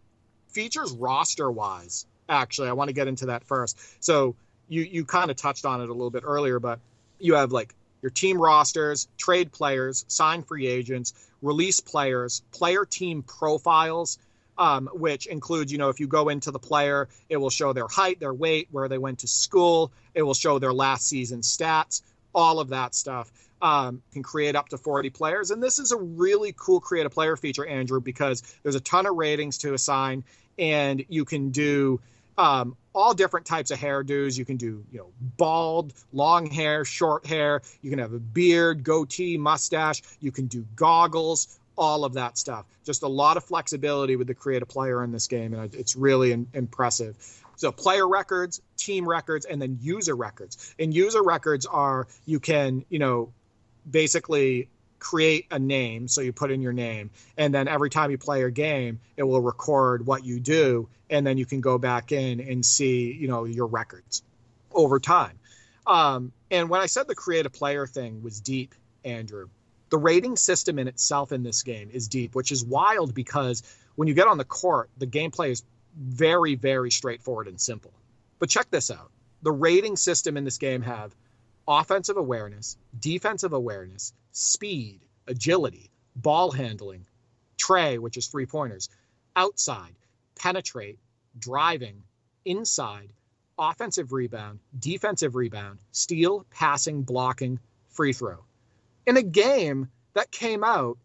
features roster wise actually I want to get into that first. So you you kind of touched on it a little bit earlier but you have like your team rosters, trade players, sign free agents, release players, player team profiles, um, which includes, you know, if you go into the player, it will show their height, their weight, where they went to school, it will show their last season stats, all of that stuff. Um, can create up to 40 players. And this is a really cool create a player feature, Andrew, because there's a ton of ratings to assign, and you can do um, all different types of hairdos. You can do, you know, bald, long hair, short hair. You can have a beard, goatee, mustache. You can do goggles, all of that stuff. Just a lot of flexibility with the creative player in this game, and it's really in, impressive. So player records, team records, and then user records. And user records are you can, you know, basically create a name. So you put in your name, and then every time you play a game, it will record what you do, and then you can go back in and see, you know, your records over time. Um, and when I said the create a player thing was deep, Andrew, the rating system in itself in this game is deep, which is wild because when you get on the court, the gameplay is very, very straightforward and simple. But check this out. The rating system in this game have offensive awareness, defensive awareness, speed, agility, ball handling, tray, which is three pointers, outside, penetrate, driving, inside, offensive rebound, defensive rebound, steal, passing, blocking, free throw. In a game that came out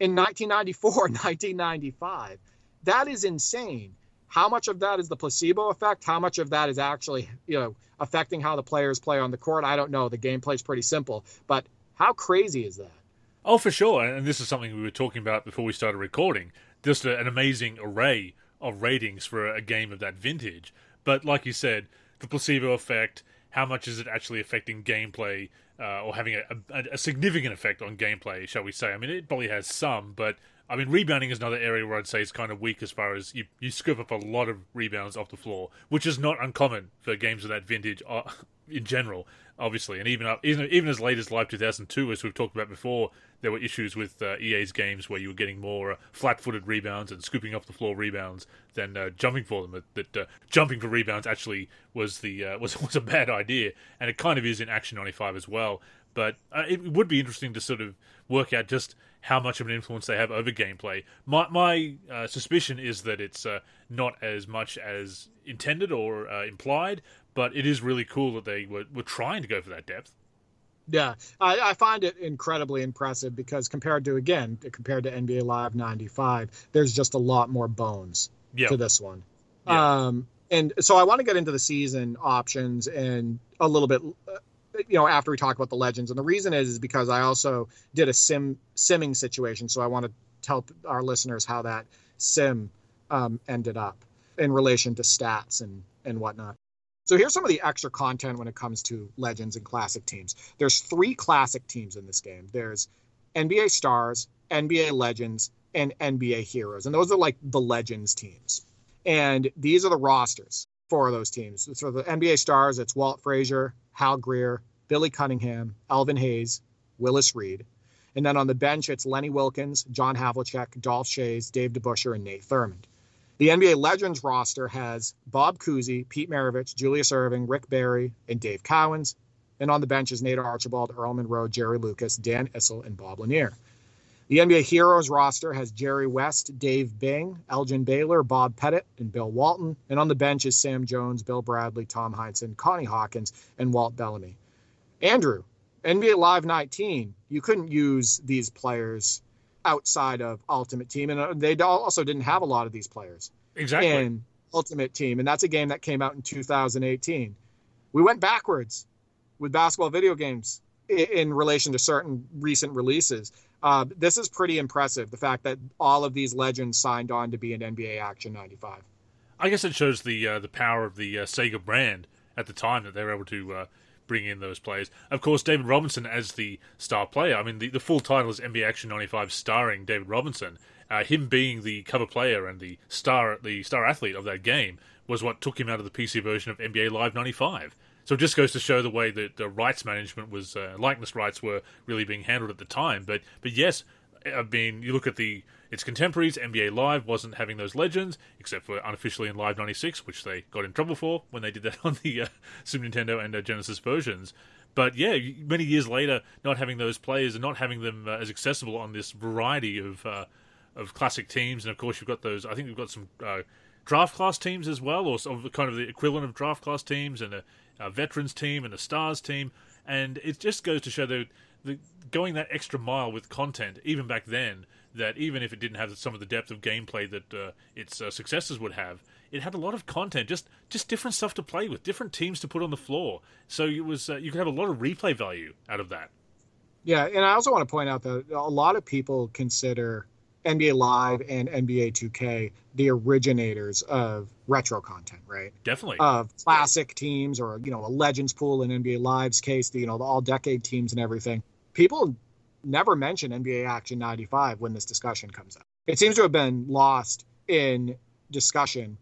in 1994, 1995. That is insane. How much of that is the placebo effect? How much of that is actually, you know, affecting how the players play on the court? I don't know. The gameplay is pretty simple, but how crazy is that? Oh, for sure. And this is something we were talking about before we started recording. Just an amazing array of ratings for a game of that vintage. But like you said, the placebo effect, how much is it actually affecting gameplay uh, or having a, a, a, significant effect on gameplay, shall we say? I mean, it probably has some, but I mean, rebounding is another area where I'd say it's kind of weak as far as you, you scoop up a lot of rebounds off the floor, which is not uncommon for games of that vintage uh, in general, obviously. And even, up, even even as late as Live 2002, as we've talked about before, there were issues with uh, EA's games where you were getting more uh, flat-footed rebounds and scooping off the floor rebounds than uh, jumping for them. That, uh, jumping for rebounds actually was the uh, was was a bad idea, and it kind of is in Action 95 as well. But it would be interesting to sort of work out just how much of an influence they have over gameplay. My my uh, suspicion is that it's uh, not as much as intended or uh, implied, but it is really cool that they were, were trying to go for that depth. Yeah, I, I, find it incredibly impressive because compared to again compared to NBA Live '95, there's just a lot more bones yep. to this one. Um, and so I want to get into the season options and a little bit, uh, you know, after we talk about the legends. And the reason is, is because I also did a sim simming situation, so I want to tell our listeners how that sim um, ended up in relation to stats and and whatnot. So here's some of the extra content when it comes to legends and classic teams. There's three classic teams in this game. There's NBA stars, NBA legends, and NBA heroes. And those are like the legends teams. And these are the rosters for those teams. So the NBA stars, it's Walt Frazier, Hal Greer, Billy Cunningham, Elvin Hayes, Willis Reed. And then on the bench, it's Lenny Wilkens, John Havlicek, Dolph Schayes, Dave DeBusschere, and Nate Thurmond. The NBA Legends roster has Bob Cousy, Pete Maravich, Julius Erving, Rick Barry, and Dave Cowens. And on the bench is Nate Archibald, Earl Monroe, Jerry Lucas, Dan Issel, and Bob Lanier. The NBA Heroes roster has Jerry West, Dave Bing, Elgin Baylor, Bob Pettit, and Bill Walton. And on the bench is Sam Jones, Bill Bradley, Tom Heinsohn, Connie Hawkins, and Walt Bellamy. Andrew, NBA Live 19, you couldn't use these players outside of Ultimate Team, and uh, they also didn't have a lot of these players. Exactly. In Ultimate Team, and that's a game that came out in 2018. We went backwards with basketball video games in relation to certain recent releases. Uh, this is pretty impressive. The fact that all of these legends signed on to be in NBA Action 95. I guess it shows the uh, the power of the uh, Sega brand at the time that they were able to uh, bring in those players. Of course, David Robinson as the star player. I mean, the, the full title is NBA Action 95 starring David Robinson. Uh, him being the cover player and the star the star athlete of that game was what took him out of the PC version of NBA Live 95. So it just goes to show the way that the rights management was, uh, likeness rights were really being handled at the time. But but yes, I mean, you look at the its contemporaries, NBA Live wasn't having those legends, except for unofficially in Live 96, which they got in trouble for when they did that on the uh, Super Nintendo and uh, Genesis versions. But yeah, many years later, not having those players and not having them uh, as accessible on this variety of uh, of classic teams, and of course you've got those. I think we've got some uh, draft class teams as well, or of kind of the equivalent of draft class teams, and a, a veterans team and a stars team, and it just goes to show that the, going that extra mile with content, even back then, that even if it didn't have some of the depth of gameplay that uh, its uh, successors would have, it had a lot of content, just just different stuff to play with, different teams to put on the floor. So it was uh, you could have a lot of replay value out of that. Yeah, and I also want to point out that a lot of people consider NBA Live and NBA 2K the originators of retro content, right? Definitely. Of classic teams or you know a Legends pool in NBA Live's case, the, you know the all decade teams and everything. People never mention NBA Action 95 when this discussion comes up. It seems to have been lost in discussion.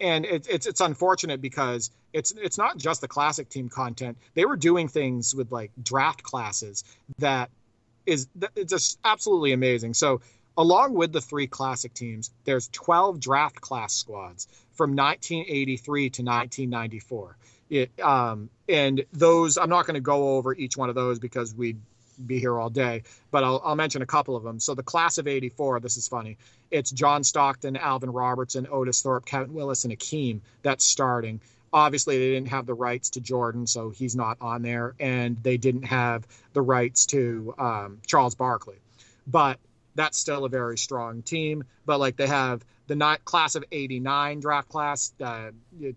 And it, it's it's unfortunate because it's it's not just the classic team content. They were doing things with like draft classes that is it's just absolutely amazing. So along with the three classic teams, there's 12 draft class squads from 1983 to 1994. It, um, and those I'm not going to go over each one of those because we'd be here all day, but I'll, I'll mention a couple of them. So the class of 84, this is funny. It's John Stockton, Alvin Robertson, Otis Thorpe, Kevin Willis, and Akeem that's starting. Obviously, they didn't have the rights to Jordan, so he's not on there, and they didn't have the rights to um, Charles Barkley. But that's still a very strong team. But like they have the class of 89 draft class, uh,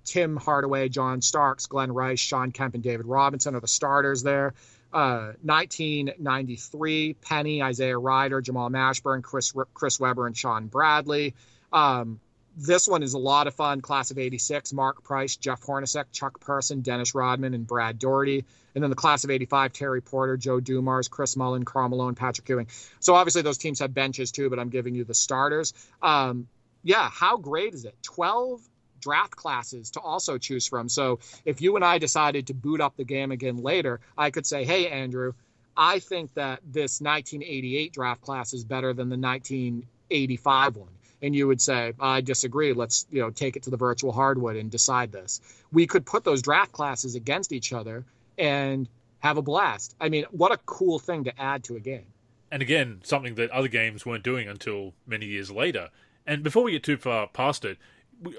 Tim Hardaway, John Starks, Glen Rice, Shawn Kemp, and David Robinson are the starters there. 1993, uh, Penny, Isaiah Rider, Jamal Mashburn, Chris Chris Webber, and Shawn Bradley. Um, this one is a lot of fun. Class of 86, Mark Price, Jeff Hornacek, Chuck Person, Dennis Rodman, and Brad Daugherty. And then the class of 85, Terry Porter, Joe Dumars, Chris Mullin, Karl Malone, Patrick Ewing. So obviously those teams have benches too, but I'm giving you the starters. Um, yeah, how great is it? 12 draft classes to also choose from. So if you and I decided to boot up the game again later, I could say, hey, Andrew, I think that this 1988 draft class is better than the 1985 one. And you would say, I disagree. Let's you know take it to the virtual hardwood and decide this. We could put those draft classes against each other and have a blast. I mean, what a cool thing to add to a game. And again, something that other games weren't doing until many years later. And before we get too far past it,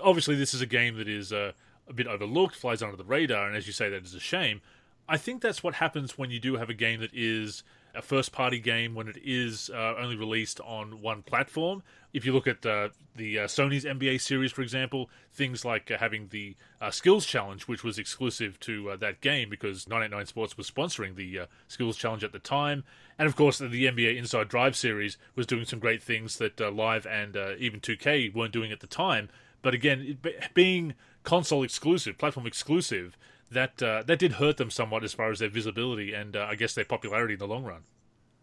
obviously this is a game that is uh, a bit overlooked, flies under the radar, and as you say, that is a shame. I think that's what happens when you do have a game that is a first party game when it is uh, only released on one platform. If you look at uh, the uh, Sony's NBA series, for example, things like uh, having the uh, Skills Challenge, which was exclusive to uh, that game because 989 Sports was sponsoring the Skills Challenge at the time. And of course, the NBA Inside Drive series was doing some great things that Live and even 2K weren't doing at the time. But again, it, being console exclusive, platform exclusive, that uh, that did hurt them somewhat as far as their visibility and uh, I guess their popularity in the long run.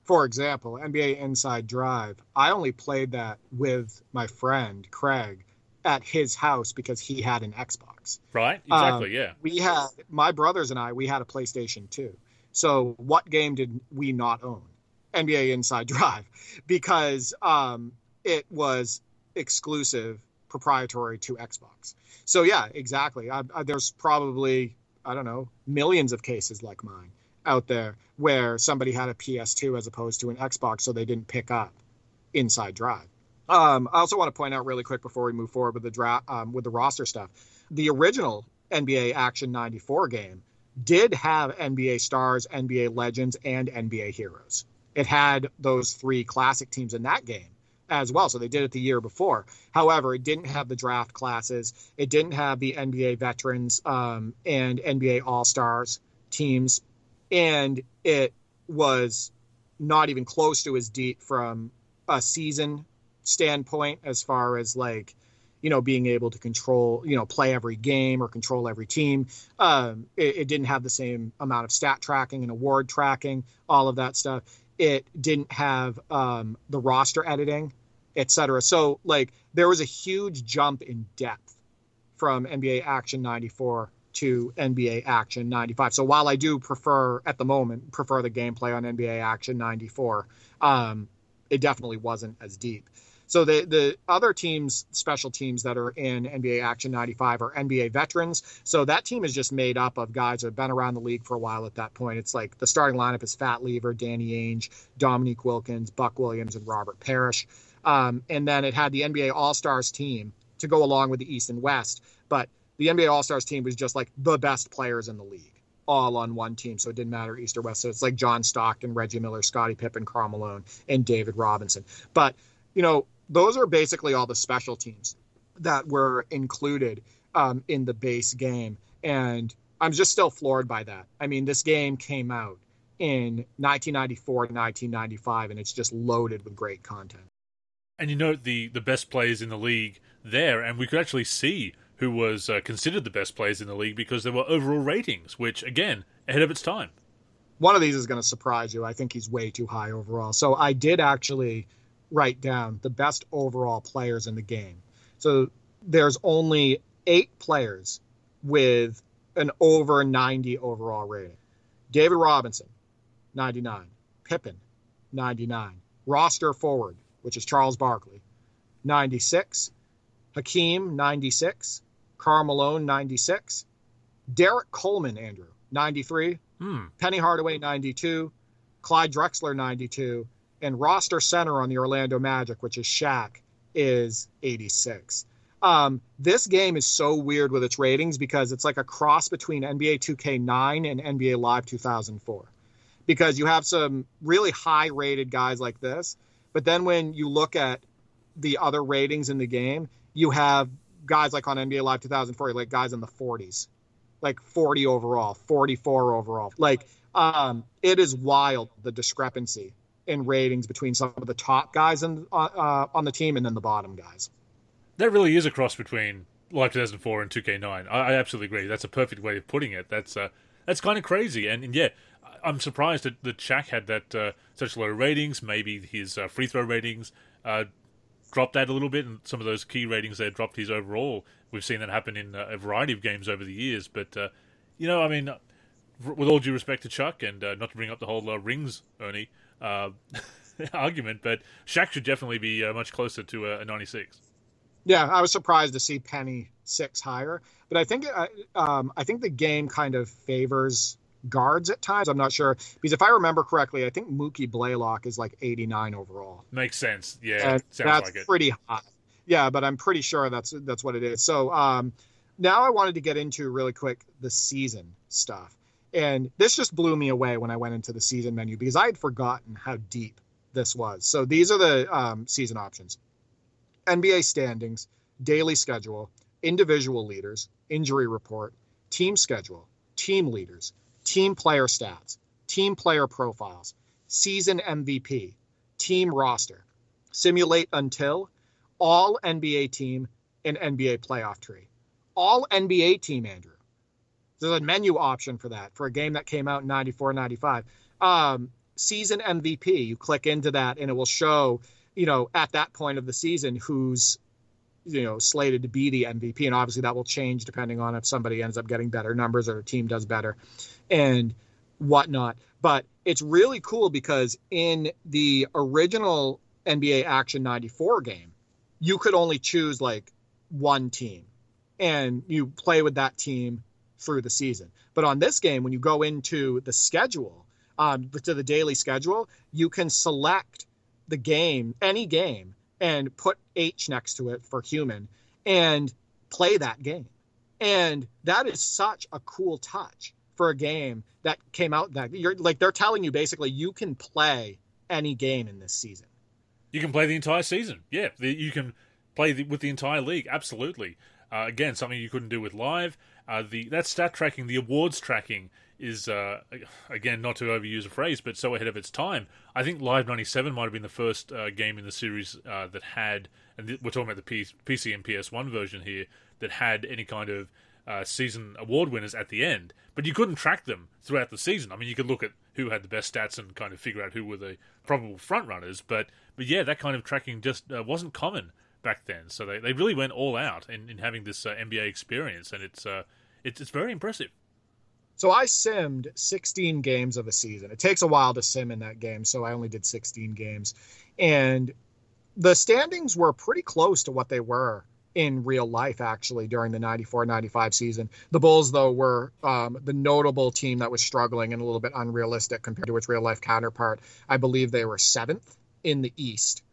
For example, NBA Inside Drive, I only played that with my friend Craig at his house because he had an Xbox. Right, exactly, um, yeah. We had my brothers and I, we had a PlayStation 2. So what game did we not own? NBA Inside Drive because um, it was exclusive proprietary to Xbox. So yeah, exactly. I, I, there's probably I don't know, millions of cases like mine out there where somebody had a PS2 as opposed to an Xbox, so they didn't pick up Inside Drive. Um, I also want to point out really quick before we move forward with the draft um, with the roster stuff. The original NBA Action '94 game did have NBA Stars, NBA Legends, and NBA Heroes. It had those three classic teams in that game as well. So they did it the year before. However, it didn't have the draft classes. It didn't have the NBA veterans um, and NBA All Stars teams, and it was not even close to as deep from a season standpoint as far as like you know being able to control you know play every game or control every team um, it, it, didn't have the same amount of stat tracking and award tracking all of that stuff it didn't have um, the roster editing etc. So like there was a huge jump in depth from NBA Action 94 to NBA Action 95. So while I do prefer at the moment prefer the gameplay on NBA Action 94, um, it definitely wasn't as deep. So the the other teams, special teams that are in NBA Action 95 are NBA veterans. So that team is just made up of guys that have been around the league for a while at that point. It's like the starting lineup is Fat Lever, Danny Ainge, Dominique Wilkins, Buck Williams, and Robert Parish. Um, and then it had the NBA All Stars team to go along with the East and West. But the NBA All Stars team was just like the best players in the league, all on one team. So it didn't matter East or West. So it's like John Stockton, Reggie Miller, Scottie Pippen, Karl Malone, and David Robinson. But, you know, those are basically all the special teams that were included um, in the base game. And I'm just still floored by that. I mean, this game came out in 1994 to 1995, and it's just loaded with great content and you note the the best players in the league there, and we could actually see who was uh, considered the best players in the league because there were overall ratings, which again ahead of its time. One of these is going to surprise you. I think he's way too high overall. So I did actually write down the best overall players in the game. So there's only eight players with an over 90 overall rating. David Robinson, 99. Pippen, 99. Roster forward, which is Charles Barkley, 96. Hakeem, 96. Karl Malone, 96. Derek Coleman, Andrew, 93. Hmm. Penny Hardaway, 92. Clyde Drexler, 92. And roster center on the Orlando Magic, which is Shaq, is 86. Um, this game is so weird with its ratings because it's like a cross between NBA 2K9 and NBA Live 2004. Because you have some really high rated guys like this, but then when you look at the other ratings in the game, you have guys like on NBA Live 2004, like guys in the 40s, like 40 overall, 44 overall. Like um, it is wild the discrepancy in ratings between some of the top guys in, uh, uh, on the team and then the bottom guys. That really is a cross between Live 2004 and 2K9. I, I absolutely agree. That's a perfect way of putting it. That's uh, that's kind of crazy. And, and yeah, I'm surprised that, that Shaq had that uh, such low ratings. Maybe his uh, free throw ratings uh, dropped that a little bit, and some of those key ratings there dropped his overall. We've seen that happen in uh, a variety of games over the years. But uh, you know, I mean, with all due respect to Chuck, and uh, not to bring up the whole rings, Ernie argument, but Shaq should definitely be much closer to a 96. Yeah, I was surprised to see Penny six higher, but I think um, I think the game kind of favors guards at times. I'm not sure because if I remember correctly, I think Mookie Blaylock is like 89 overall. Makes sense. Yeah, and that's like pretty high. Yeah, but I'm pretty sure that's that's what it is. So um, now I wanted to get into really quick the season stuff. And this just blew me away when I went into the season menu because I had forgotten how deep this was. So these are the um, season options NBA standings, daily schedule, individual leaders, injury report, team schedule, team leaders, team player stats, team player profiles, season MVP, team roster, simulate until, all NBA team, and NBA playoff tree. All NBA team, Andrew. There's a menu option for that for a game that came out in 94 95. Um, season MVP, you click into that and it will show, you know, at that point of the season who's you know slated to be the MVP, and obviously that will change depending on if somebody ends up getting better numbers or a team does better, and whatnot. But it's really cool because in the original NBA Action 94 game, you could only choose like one team and you play with that team through the season. But on this game, when you go into the schedule, um, to the daily schedule, you can select the game, any game, and put H next to it for human and play that game. And that is such a cool touch for a game that came out that you're like they're telling you basically you can play any game in this season. You can play the entire season. Yeah, you can play the, with the entire league. Absolutely. Uh, again, something you couldn't do with live. Uh, the that stat tracking, the awards tracking is uh, again not to overuse a phrase, but so ahead of its time. I think Live '97 might have been the first uh, game in the series uh, that had, and th- we're talking about the P- PC and PS1 version here, that had any kind of uh, season award winners at the end. But you couldn't track them throughout the season. I mean, you could look at who had the best stats and kind of figure out who were the probable front runners. But but yeah, that kind of tracking just uh, wasn't common back then. So they, they really went all out in, in having this uh, NBA experience, and it's it's it's very impressive. So I simmed 16 games of a season. It takes a while to sim in that game, so I only did 16 games, and the standings were pretty close to what they were in real life actually during the 94-95 season. The bulls though were um, the notable team that was struggling and a little bit unrealistic compared to its real life counterpart. I believe they were seventh in the east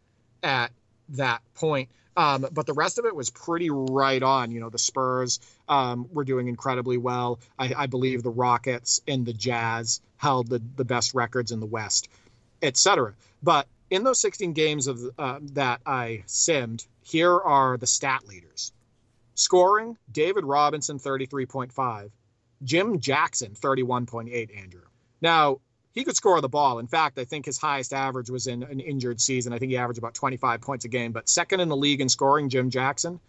at that point um, but the rest of it was pretty right on. You know, the Spurs um, were doing incredibly well. I, I, believe the Rockets and the Jazz held the, the best records in the West, etc. But in those 16 games of uh, that I simmed, here are the stat leaders. Scoring: David Robinson 33.5, Jim Jackson 31.8. Andrew. Now he could score the ball. In fact, I think his highest average was in an injured season. I think he averaged about 25 points a game. But second in the league in scoring, Jim Jackson.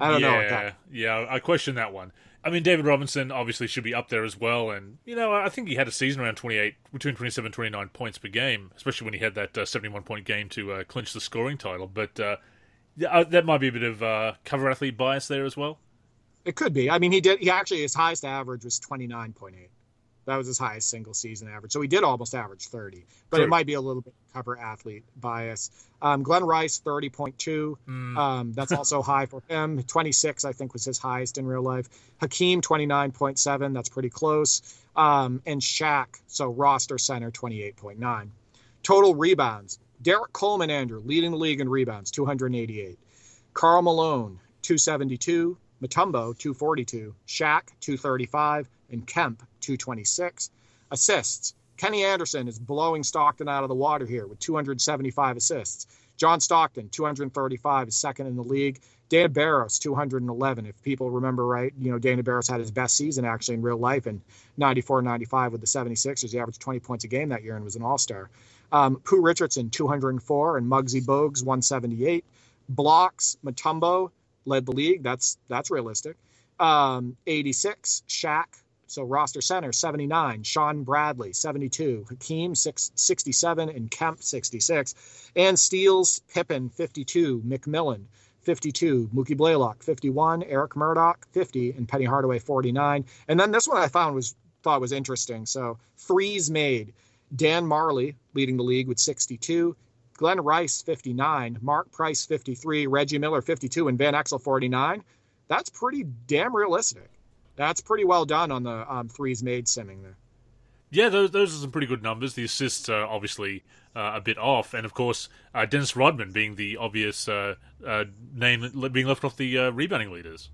I don't yeah, know. Yeah, yeah, I question that one. I mean, David Robinson obviously should be up there as well. And, you know, I think he had a season around 28, between 27 and 29 points per game, especially when he had that uh, 71 point game to uh, clinch the scoring title. But uh, uh, that might be a bit of uh, cover athlete bias there as well. It could be. I mean, he did, he actually, his highest average was 29.8. That was his highest single season average. So he did almost average 30, but True. it might be a little bit cover athlete bias. Um, Glen Rice, 30.2. Mm. Um, that's also high for him. 26, I think, was his highest in real life. Hakeem, 29.7. That's pretty close. Um, and Shaq, so roster center, 28.9. Total rebounds. Derrick Coleman, Andrew, leading the league in rebounds, 288. Karl Malone, 272. Mutombo, 242. Shaq, 235 and Kemp 226. Assists. Kenny Anderson is blowing Stockton out of the water here with 275 assists. John Stockton, 235, is second in the league. Dana Barros, 211. If people remember right, you know, Dana Barros had his best season actually in real life in 94 95 with the 76ers. He averaged 20 points a game that year and was an all star. Um, Pooh Richardson, 204, and Muggsy Bogues, 178. Blocks, Mutombo led the league. That's that's realistic. Um, 86, Shaq, so roster center 79, Shawn Bradley 72, Hakeem 6, 67, and Kemp 66, and steals Pippen 52, McMillan 52, Mookie Blaylock 51, Eric Murdock 50, and Penny Hardaway 49. And then this one I found was thought was interesting. So threes made. Dan Majerle leading the league with 62, Glen Rice 59, Mark Price 53, Reggie Miller 52, and Van Exel 49. That's pretty damn realistic that's pretty well done on the um, threes made simming there. Yeah, those those are some pretty good numbers. The assists are obviously uh, a bit off, and of course uh, Dennis Rodman being the obvious uh, uh name being left off the uh, rebounding leaders.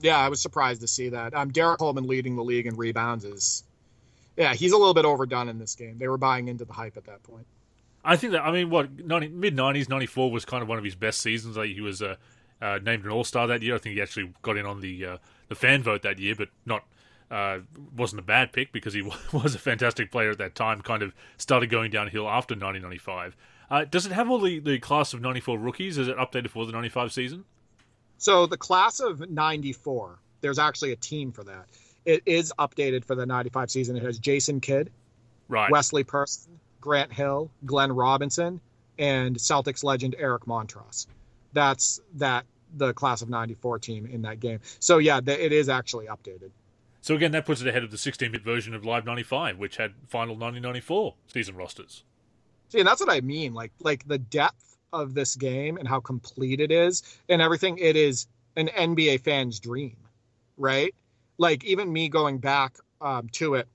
Yeah, I was surprised to see that. Um, Derrick Coleman leading the league in rebounds is, yeah, he's a little bit overdone in this game. They were buying into the hype at that point. I think that I mean, what mid nineties, ninety four was kind of one of his best seasons. Like he was uh, uh, named an All Star that year. I think he actually got in on the uh, the fan vote that year, but not uh, wasn't a bad pick because he was a fantastic player at that time. Kind of started going downhill after nineteen ninety five. Uh, does it have all the, the class of ninety four rookies? Is it updated for the ninety five season? So the class of ninety four, there's actually a team for that. It is updated for the ninety five season. It has Jason Kidd, right, Wesley Person, Grant Hill, Glenn Robinson, and Celtics legend Eric Montross. That's that the class of 94 team in that game. So yeah, it is actually updated. So again, that puts it ahead of the 16-bit version of Live 95, which had final 1994 season rosters. See, and that's what I mean. Like like the depth of this game and how complete it is and everything. It is an NBA fan's dream, right? Like even me going back um, to it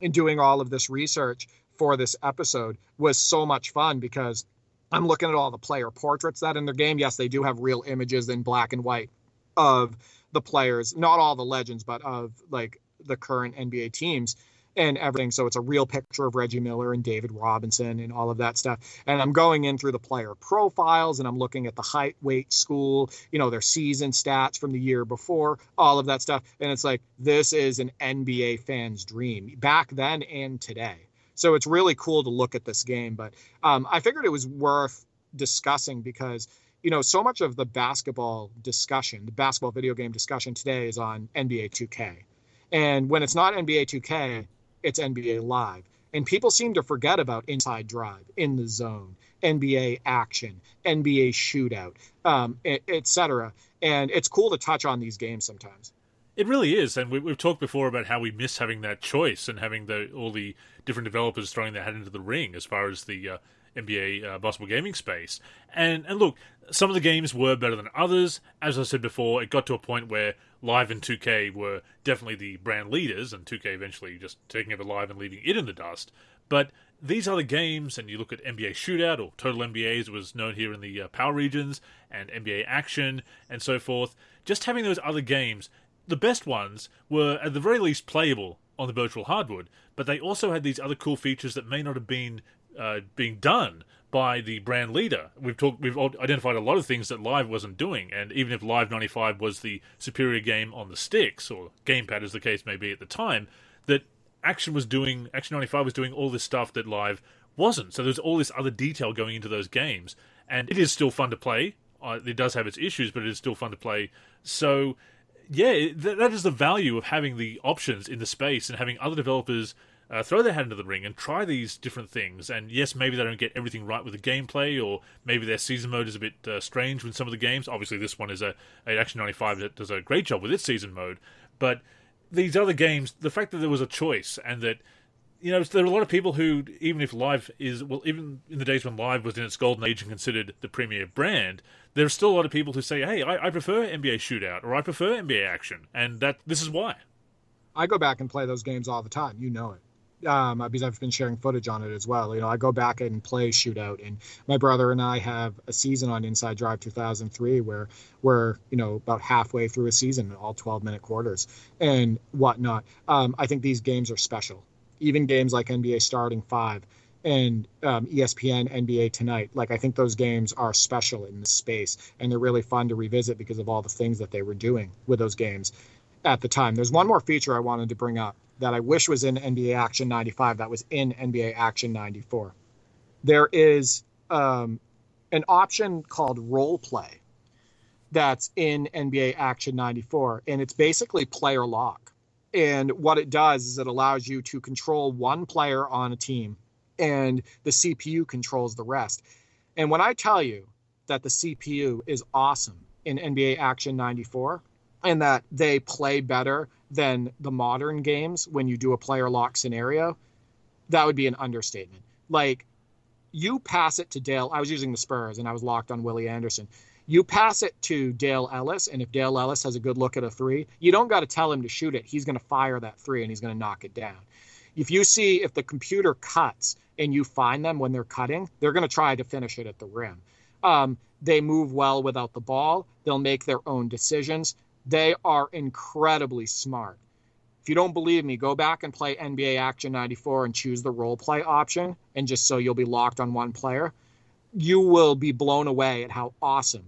and doing all of this research for this episode was so much fun because I'm looking at all the player portraits that in their game. Yes, they do have real images in black and white of the players, not all the legends, but of like the current NBA teams and everything. So it's a real picture of Reggie Miller and David Robinson and all of that stuff. And I'm going in through the player profiles and I'm looking at the height, weight, school, you know, their season stats from the year before, all of that stuff. And it's like, this is an NBA fan's dream back then and today. So it's really cool to look at this game. But um, I figured it was worth discussing because you know so much of the basketball discussion, the basketball video game discussion today is on NBA 2K, and when it's not NBA 2K, it's NBA Live. And people seem to forget about Inside Drive, In the Zone, NBA Action, NBA Shootout, um, etc. And it's cool to touch on these games sometimes. It really is, and we, have talked before about how we miss having that choice and having the all the different developers throwing their hat into the ring as far as the uh, NBA uh, basketball gaming space. And and look, some of the games were better than others. As I said before, it got to a point where Live and 2K were definitely the brand leaders, and 2K eventually just taking over Live and leaving it in the dust. But these other games, and you look at NBA Shootout or Total NBA, as was known here in the uh, PAL regions, and NBA Action, and so forth. Just having those other games the best ones were at the very least playable on the virtual hardwood, but they also had these other cool features that may not have been uh, being done by the brand leader. We've talked, we've identified a lot of things that Live wasn't doing, and even if Live 95 was the superior game on the sticks or gamepad, as the case may be at the time, that Action was doing, Action 95 was doing all this stuff that Live wasn't. So there's all this other detail going into those games, and it is still fun to play. Uh, it does have its issues, but it is still fun to play. So yeah, th- that is the value of having the options in the space and having other developers uh, throw their hat into the ring and try these different things. And yes, maybe they don't get everything right with the gameplay, or maybe their season mode is a bit uh, strange with some of the games. Obviously, this one is a, a Action 95 that does a great job with its season mode. But these other games, the fact that there was a choice and that you know, there are a lot of people who, even if Live is, well, even in the days when Live was in its golden age and considered the premier brand, there are still a lot of people who say, hey, I, I prefer NBA Shootout or I prefer NBA Action. And that this is why. I go back and play those games all the time. You know it. Um, because I've been sharing footage on it as well. You know, I go back and play Shootout, and my brother and I have a season on Inside Drive 2003 where we're you know about halfway through a season, all 12 minute quarters and whatnot. Um, I think these games are special even games like NBA Starting Five and um, ESPN NBA Tonight. Like I think those games are special in this space, and they're really fun to revisit because of all the things that they were doing with those games at the time. There's one more feature I wanted to bring up that I wish was in NBA Action 95 that was in NBA Action 94. There is um, an option called role play that's in NBA Action 94, and it's basically player lock. And what it does is it allows you to control one player on a team and the CPU controls the rest. And when I tell you that the CPU is awesome in NBA Action 94 and that they play better than the modern games when you do a player lock scenario, that would be an understatement. Like you pass it to Dale. I was using the Spurs and I was locked on Willie Anderson. You pass it to Dale Ellis, and if Dale Ellis has a good look at a three, you don't got to tell him to shoot it. He's going to fire that three and he's going to knock it down. If you see if the computer cuts and you find them when they're cutting, they're going to try to finish it at the rim. Um, they move well without the ball. They'll make their own decisions. They are incredibly smart. If you don't believe me, go back and play NBA Action 94 and choose the role play option, and just so you'll be locked on one player. You will be blown away at how awesome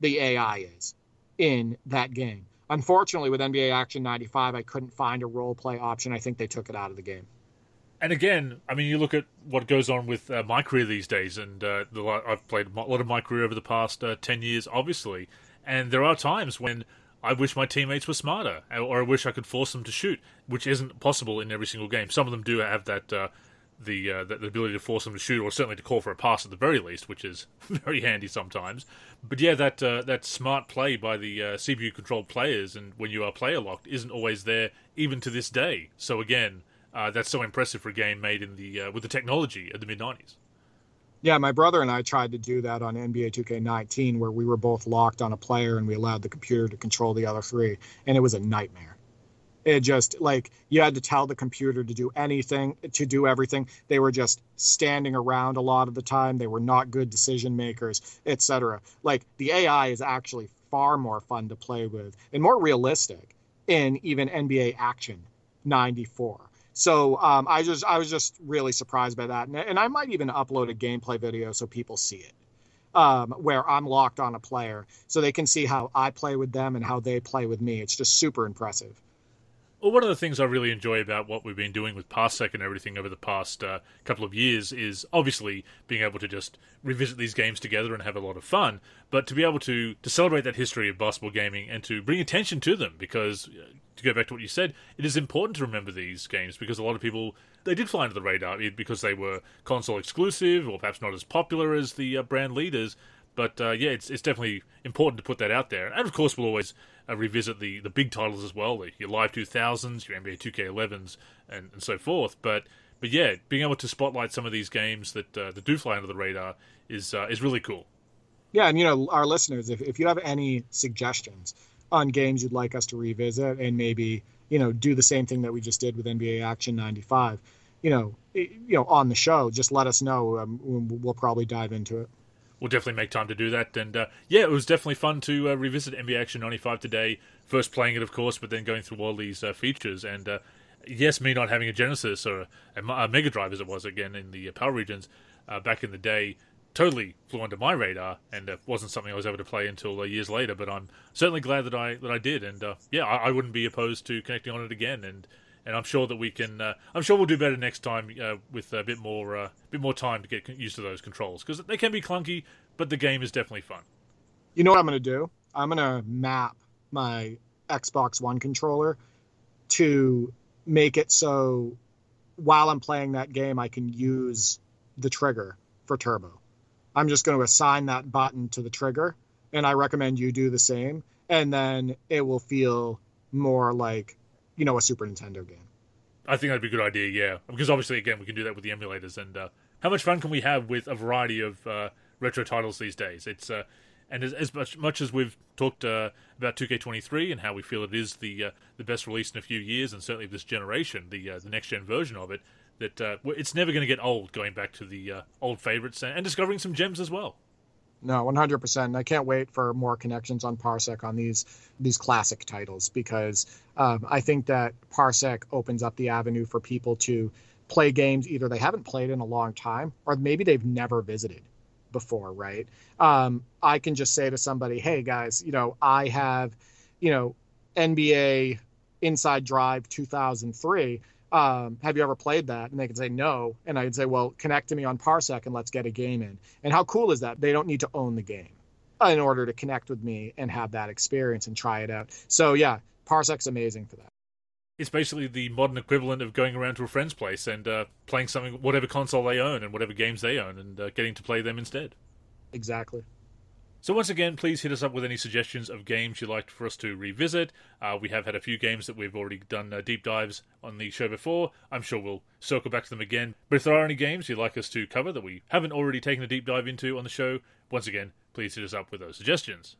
the AI is in that game. Unfortunately, with NBA Action 95, I couldn't find a role play option. I think they took it out of the game. And again, I mean, you look at what goes on with uh, MyCAREER these days, and uh, the, I've played a lot of MyCAREER over the past uh, 10 years, obviously. And there are times when I wish my teammates were smarter, or I wish I could force them to shoot, which isn't possible in every single game. Some of them do have that uh, the, uh, the ability to force them to shoot, or certainly to call for a pass at the very least, which is very handy sometimes. But yeah, that uh, that smart play by the uh, CPU controlled players, and when you are player locked, isn't always there even to this day. So again, uh, that's so impressive for a game made in the uh, with the technology of the mid '90s. Yeah, my brother and I tried to do that on NBA 2K19, where we were both locked on a player and we allowed the computer to control the other three, and it was a nightmare. It just like you had to tell the computer to do anything, to do everything. They were just standing around a lot of the time. They were not good decision makers, etc. Like the AI is actually far more fun to play with and more realistic in even NBA Action 94 so um, I just I was just really surprised by that, and, and, I might even upload a gameplay video so people see it, um, where I'm locked on a player, so they can see how I play with them and how they play with me. It's just super impressive. Well, one of the things I really enjoy about what we've been doing with Parsec and everything over the past uh, couple of years is obviously being able to just revisit these games together and have a lot of fun, but to be able to to celebrate that history of basketball gaming and to bring attention to them because uh, to go back to what you said, it is important to remember these games because a lot of people they did fly under the radar because they were console exclusive or perhaps not as popular as the uh, brand leaders. But uh, yeah, it's it's definitely important to put that out there, and of course we'll always uh, revisit the, the big titles as well, your Live 2000s, your NBA 2K11s, and, and so forth. But but yeah, being able to spotlight some of these games that uh, that do fly under the radar is uh, is really cool. Yeah, and you know, our listeners, if if you have any suggestions on games you'd like us to revisit, and maybe you know do the same thing that we just did with NBA Action '95, you know, you know, on the show, just let us know. Um, we'll probably dive into it we'll definitely make time to do that. And uh, yeah, it was definitely fun to uh, revisit NBA Action 95 today. First playing it, of course, but then going through all these uh, features. And uh, yes, me not having a Genesis or a, a, Mega Drive as it was again in the uh, PAL regions uh, back in the day totally flew under my radar and wasn't something I was able to play until years later. But I'm certainly glad that I that I did. And yeah, I, I, wouldn't be opposed to connecting on it again. And and I'm sure that we can. Uh, I'm sure we'll do better next time uh, with a bit more, uh, bit more time to get used to those controls because they can be clunky, but the game is definitely fun. You know what I'm going to do? I'm going to map my Xbox One controller to make it so while I'm playing that game, I can use the trigger for turbo. I'm just going to assign that button to the trigger, and I recommend you do the same. And then it will feel more like you know a Super Nintendo game. I think that'd be a good idea, yeah. Because obviously, again, we can do that with the emulators. And uh, how much fun can we have with a variety of uh, retro titles these days? It's uh, and as, as, much much as we've talked uh, about 2K23 and how we feel it is the uh, the best release in a few years, and certainly this generation, the uh, the next gen version of it, that it's never going to get old. Going back to the old favorites and, and discovering some gems as well. No, 100%. I can't wait for more connections on Parsec on these these classic titles because um, I think that Parsec opens up the avenue for people to play games either they haven't played in a long time or maybe they've never visited before, right? Um, I can just say to somebody, "Hey guys, you know, I have, you know, NBA Inside Drive 2003." Um, have you ever played that? And they could say no. And I'd say, well, connect to me on Parsec and let's get a game in. And how cool is that? They don't need to own the game in order to connect with me and have that experience and try it out. So yeah, Parsec's amazing for that. It's basically the modern equivalent of going around to a friend's place and uh, playing something, whatever console they own and whatever games they own, and uh, getting to play them instead. Exactly. So once again, please hit us up with any suggestions of games you'd like for us to revisit. Uh, we have had a few games that we've already done uh, deep dives on the show before. I'm sure we'll circle back to them again. But if there are any games you'd like us to cover that we haven't already taken a deep dive into on the show, once again, please hit us up with those suggestions.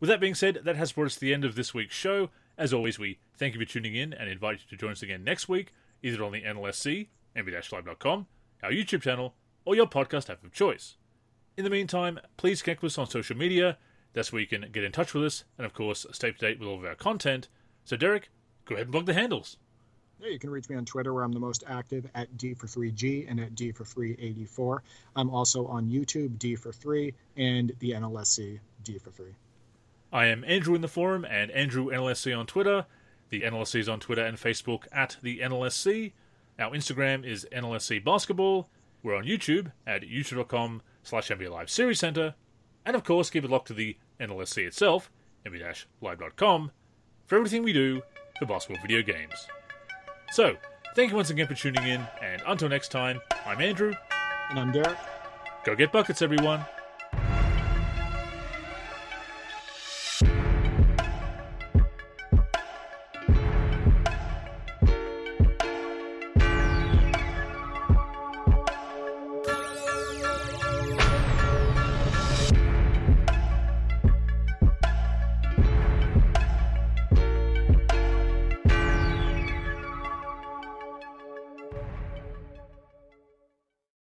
With that being said, that has brought us to the end of this week's show. As always, we thank you for tuning in and invite you to join us again next week, either on the NLSC, nba-live.com, our YouTube channel, or your podcast app of choice. In the meantime, please connect with us on social media. That's where you can get in touch with us and, of course, stay up to date with all of our content. So, Derek, go ahead and plug the handles. Yeah, you can reach me on Twitter where I'm the most active at D for 3G and at D for 384. I'm also on YouTube, D for 3, and the NLSC, D for 3. I am Andrew in the forum and Andrew NLSC on Twitter. The NLSC is on Twitter and Facebook at the NLSC. Our Instagram is NLSC Basketball. We're on YouTube at youtube.com slash NBA Live Series Center. And of course, keep it locked to the NLSC itself, nba-live.com, for everything we do for basketball video games. So, thank you once again for tuning in, and until next time, I'm Andrew. And I'm Derek. Go get buckets, everyone.